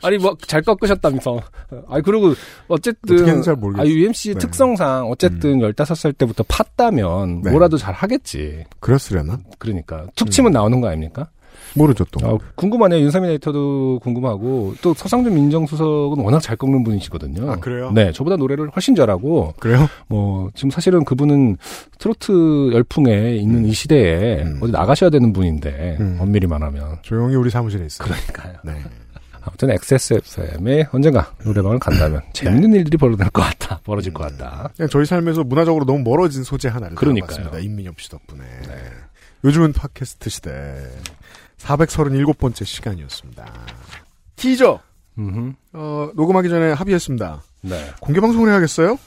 아니 뭐 잘 꺾으셨다면서. 아니 그리고 어쨌든. 아, UMC 네. 특성상 어쨌든 15살 때부터 팠다면 네. 뭐라도 잘 하겠지. 그랬으려나? 그러니까 툭 치면 나오는 거 아닙니까? 모르죠 또. 아, 궁금하네요. 윤삼민 에디터도 궁금하고 또 서상준 민정수석은 워낙 잘 꺾는 분이시거든요. 아, 그래요? 네, 저보다 노래를 훨씬 잘하고 그래요? 뭐 지금 사실은 그분은 트로트 열풍에 있는 이 시대에 음. 어디 나가셔야 되는 분인데 음. 엄밀히 말하면 조용히 우리 사무실에 있어요. 그러니까요. 네. 아무튼 XSFM에 언젠가 노래방을 간다면 재밌는 일들이 벌어질 것 같다. 벌어질 것 같다. 그냥 저희 삶에서 문화적으로 너무 멀어진 소재 하나를 그러니까요. 임민엽 씨 덕분에. 요즘은 팟캐스트 시대 437번째 시간이었습니다. 티저 음흠. 어, 녹음하기 전에 합의했습니다. 네. 공개 방송을 해야겠어요?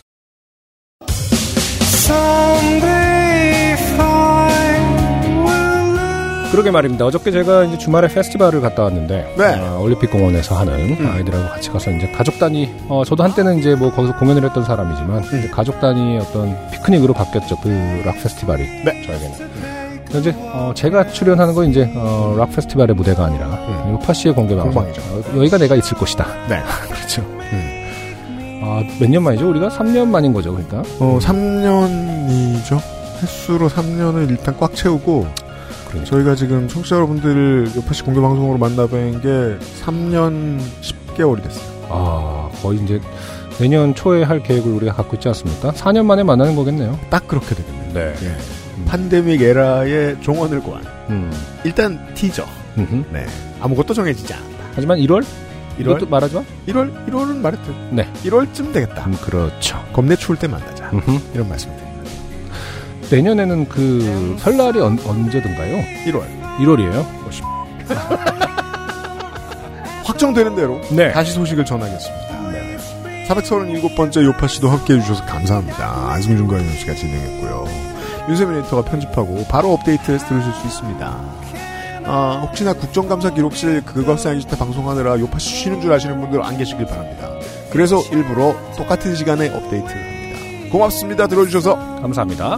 그러게 말입니다. 어저께 제가 이제 주말에 페스티벌을 갔다 왔는데 네. 어, 올림픽 공원에서 하는 음. 아이들하고 같이 가서 이제 가족 단위 어, 저도 한때는 이제 뭐 거기서 공연을 했던 사람이지만 음. 가족 단위 어떤 피크닉으로 바뀌었죠. 그 락 페스티벌이 네. 저에게는. 이제 어, 제가 출연하는 건 이제 어, 락 페스티벌의 무대가 아니라 음. 요파 씨의 공개 방송. 공방이죠. 어, 여기가 내가 있을 곳이다. 네. 그렇죠. 음. 아, 몇 년 만이죠? 우리가 3년 만인 거죠, 그러니까. 어, 3년이죠. 횟수로 3년을 일단 꽉 채우고 그러니까. 저희가 지금 청취자 여러분들을 요파시 공개 방송으로 만나뵌 게 3년 10개월이 됐어요. 아, 거의 이제 내년 초에 할 계획을 우리가 갖고 있지 않습니까? 4년 만에 만나는 거겠네요. 딱 그렇게 되겠네요. 네. 예. 판데믹 에라의 종언을 고한 음. 일단 티저. 음흠. 네. 아무것도 정해지지 않았다. 하지만 1월? 1월? 이것도 말하지 마? 1월 1월은 말했죠. 네. 1월쯤 되겠다. 음, 그렇죠. 겁내 추울 때 만나자. 음흠. 이런 말씀드립니다. 내년에는 그 설날이 언, 언제든가요? 1월 1월이에요? 확정되는 대로 네. 다시 소식을 전하겠습니다. 437번째 요파 씨도 함께 해 주셔서 감사합니다. 안승준 과연 씨가 진행했고요. 윤세민 에디터가 편집하고 바로 업데이트해서 들으실 수 있습니다. 아, 혹시나 국정감사 기록실 그것 사이즈 때 방송하느라 요파 씨 쉬는 줄 아시는 분들 안 계시길 바랍니다. 그래서 일부러 똑같은 시간에 업데이트합니다. 고맙습니다. 들어주셔서 감사합니다.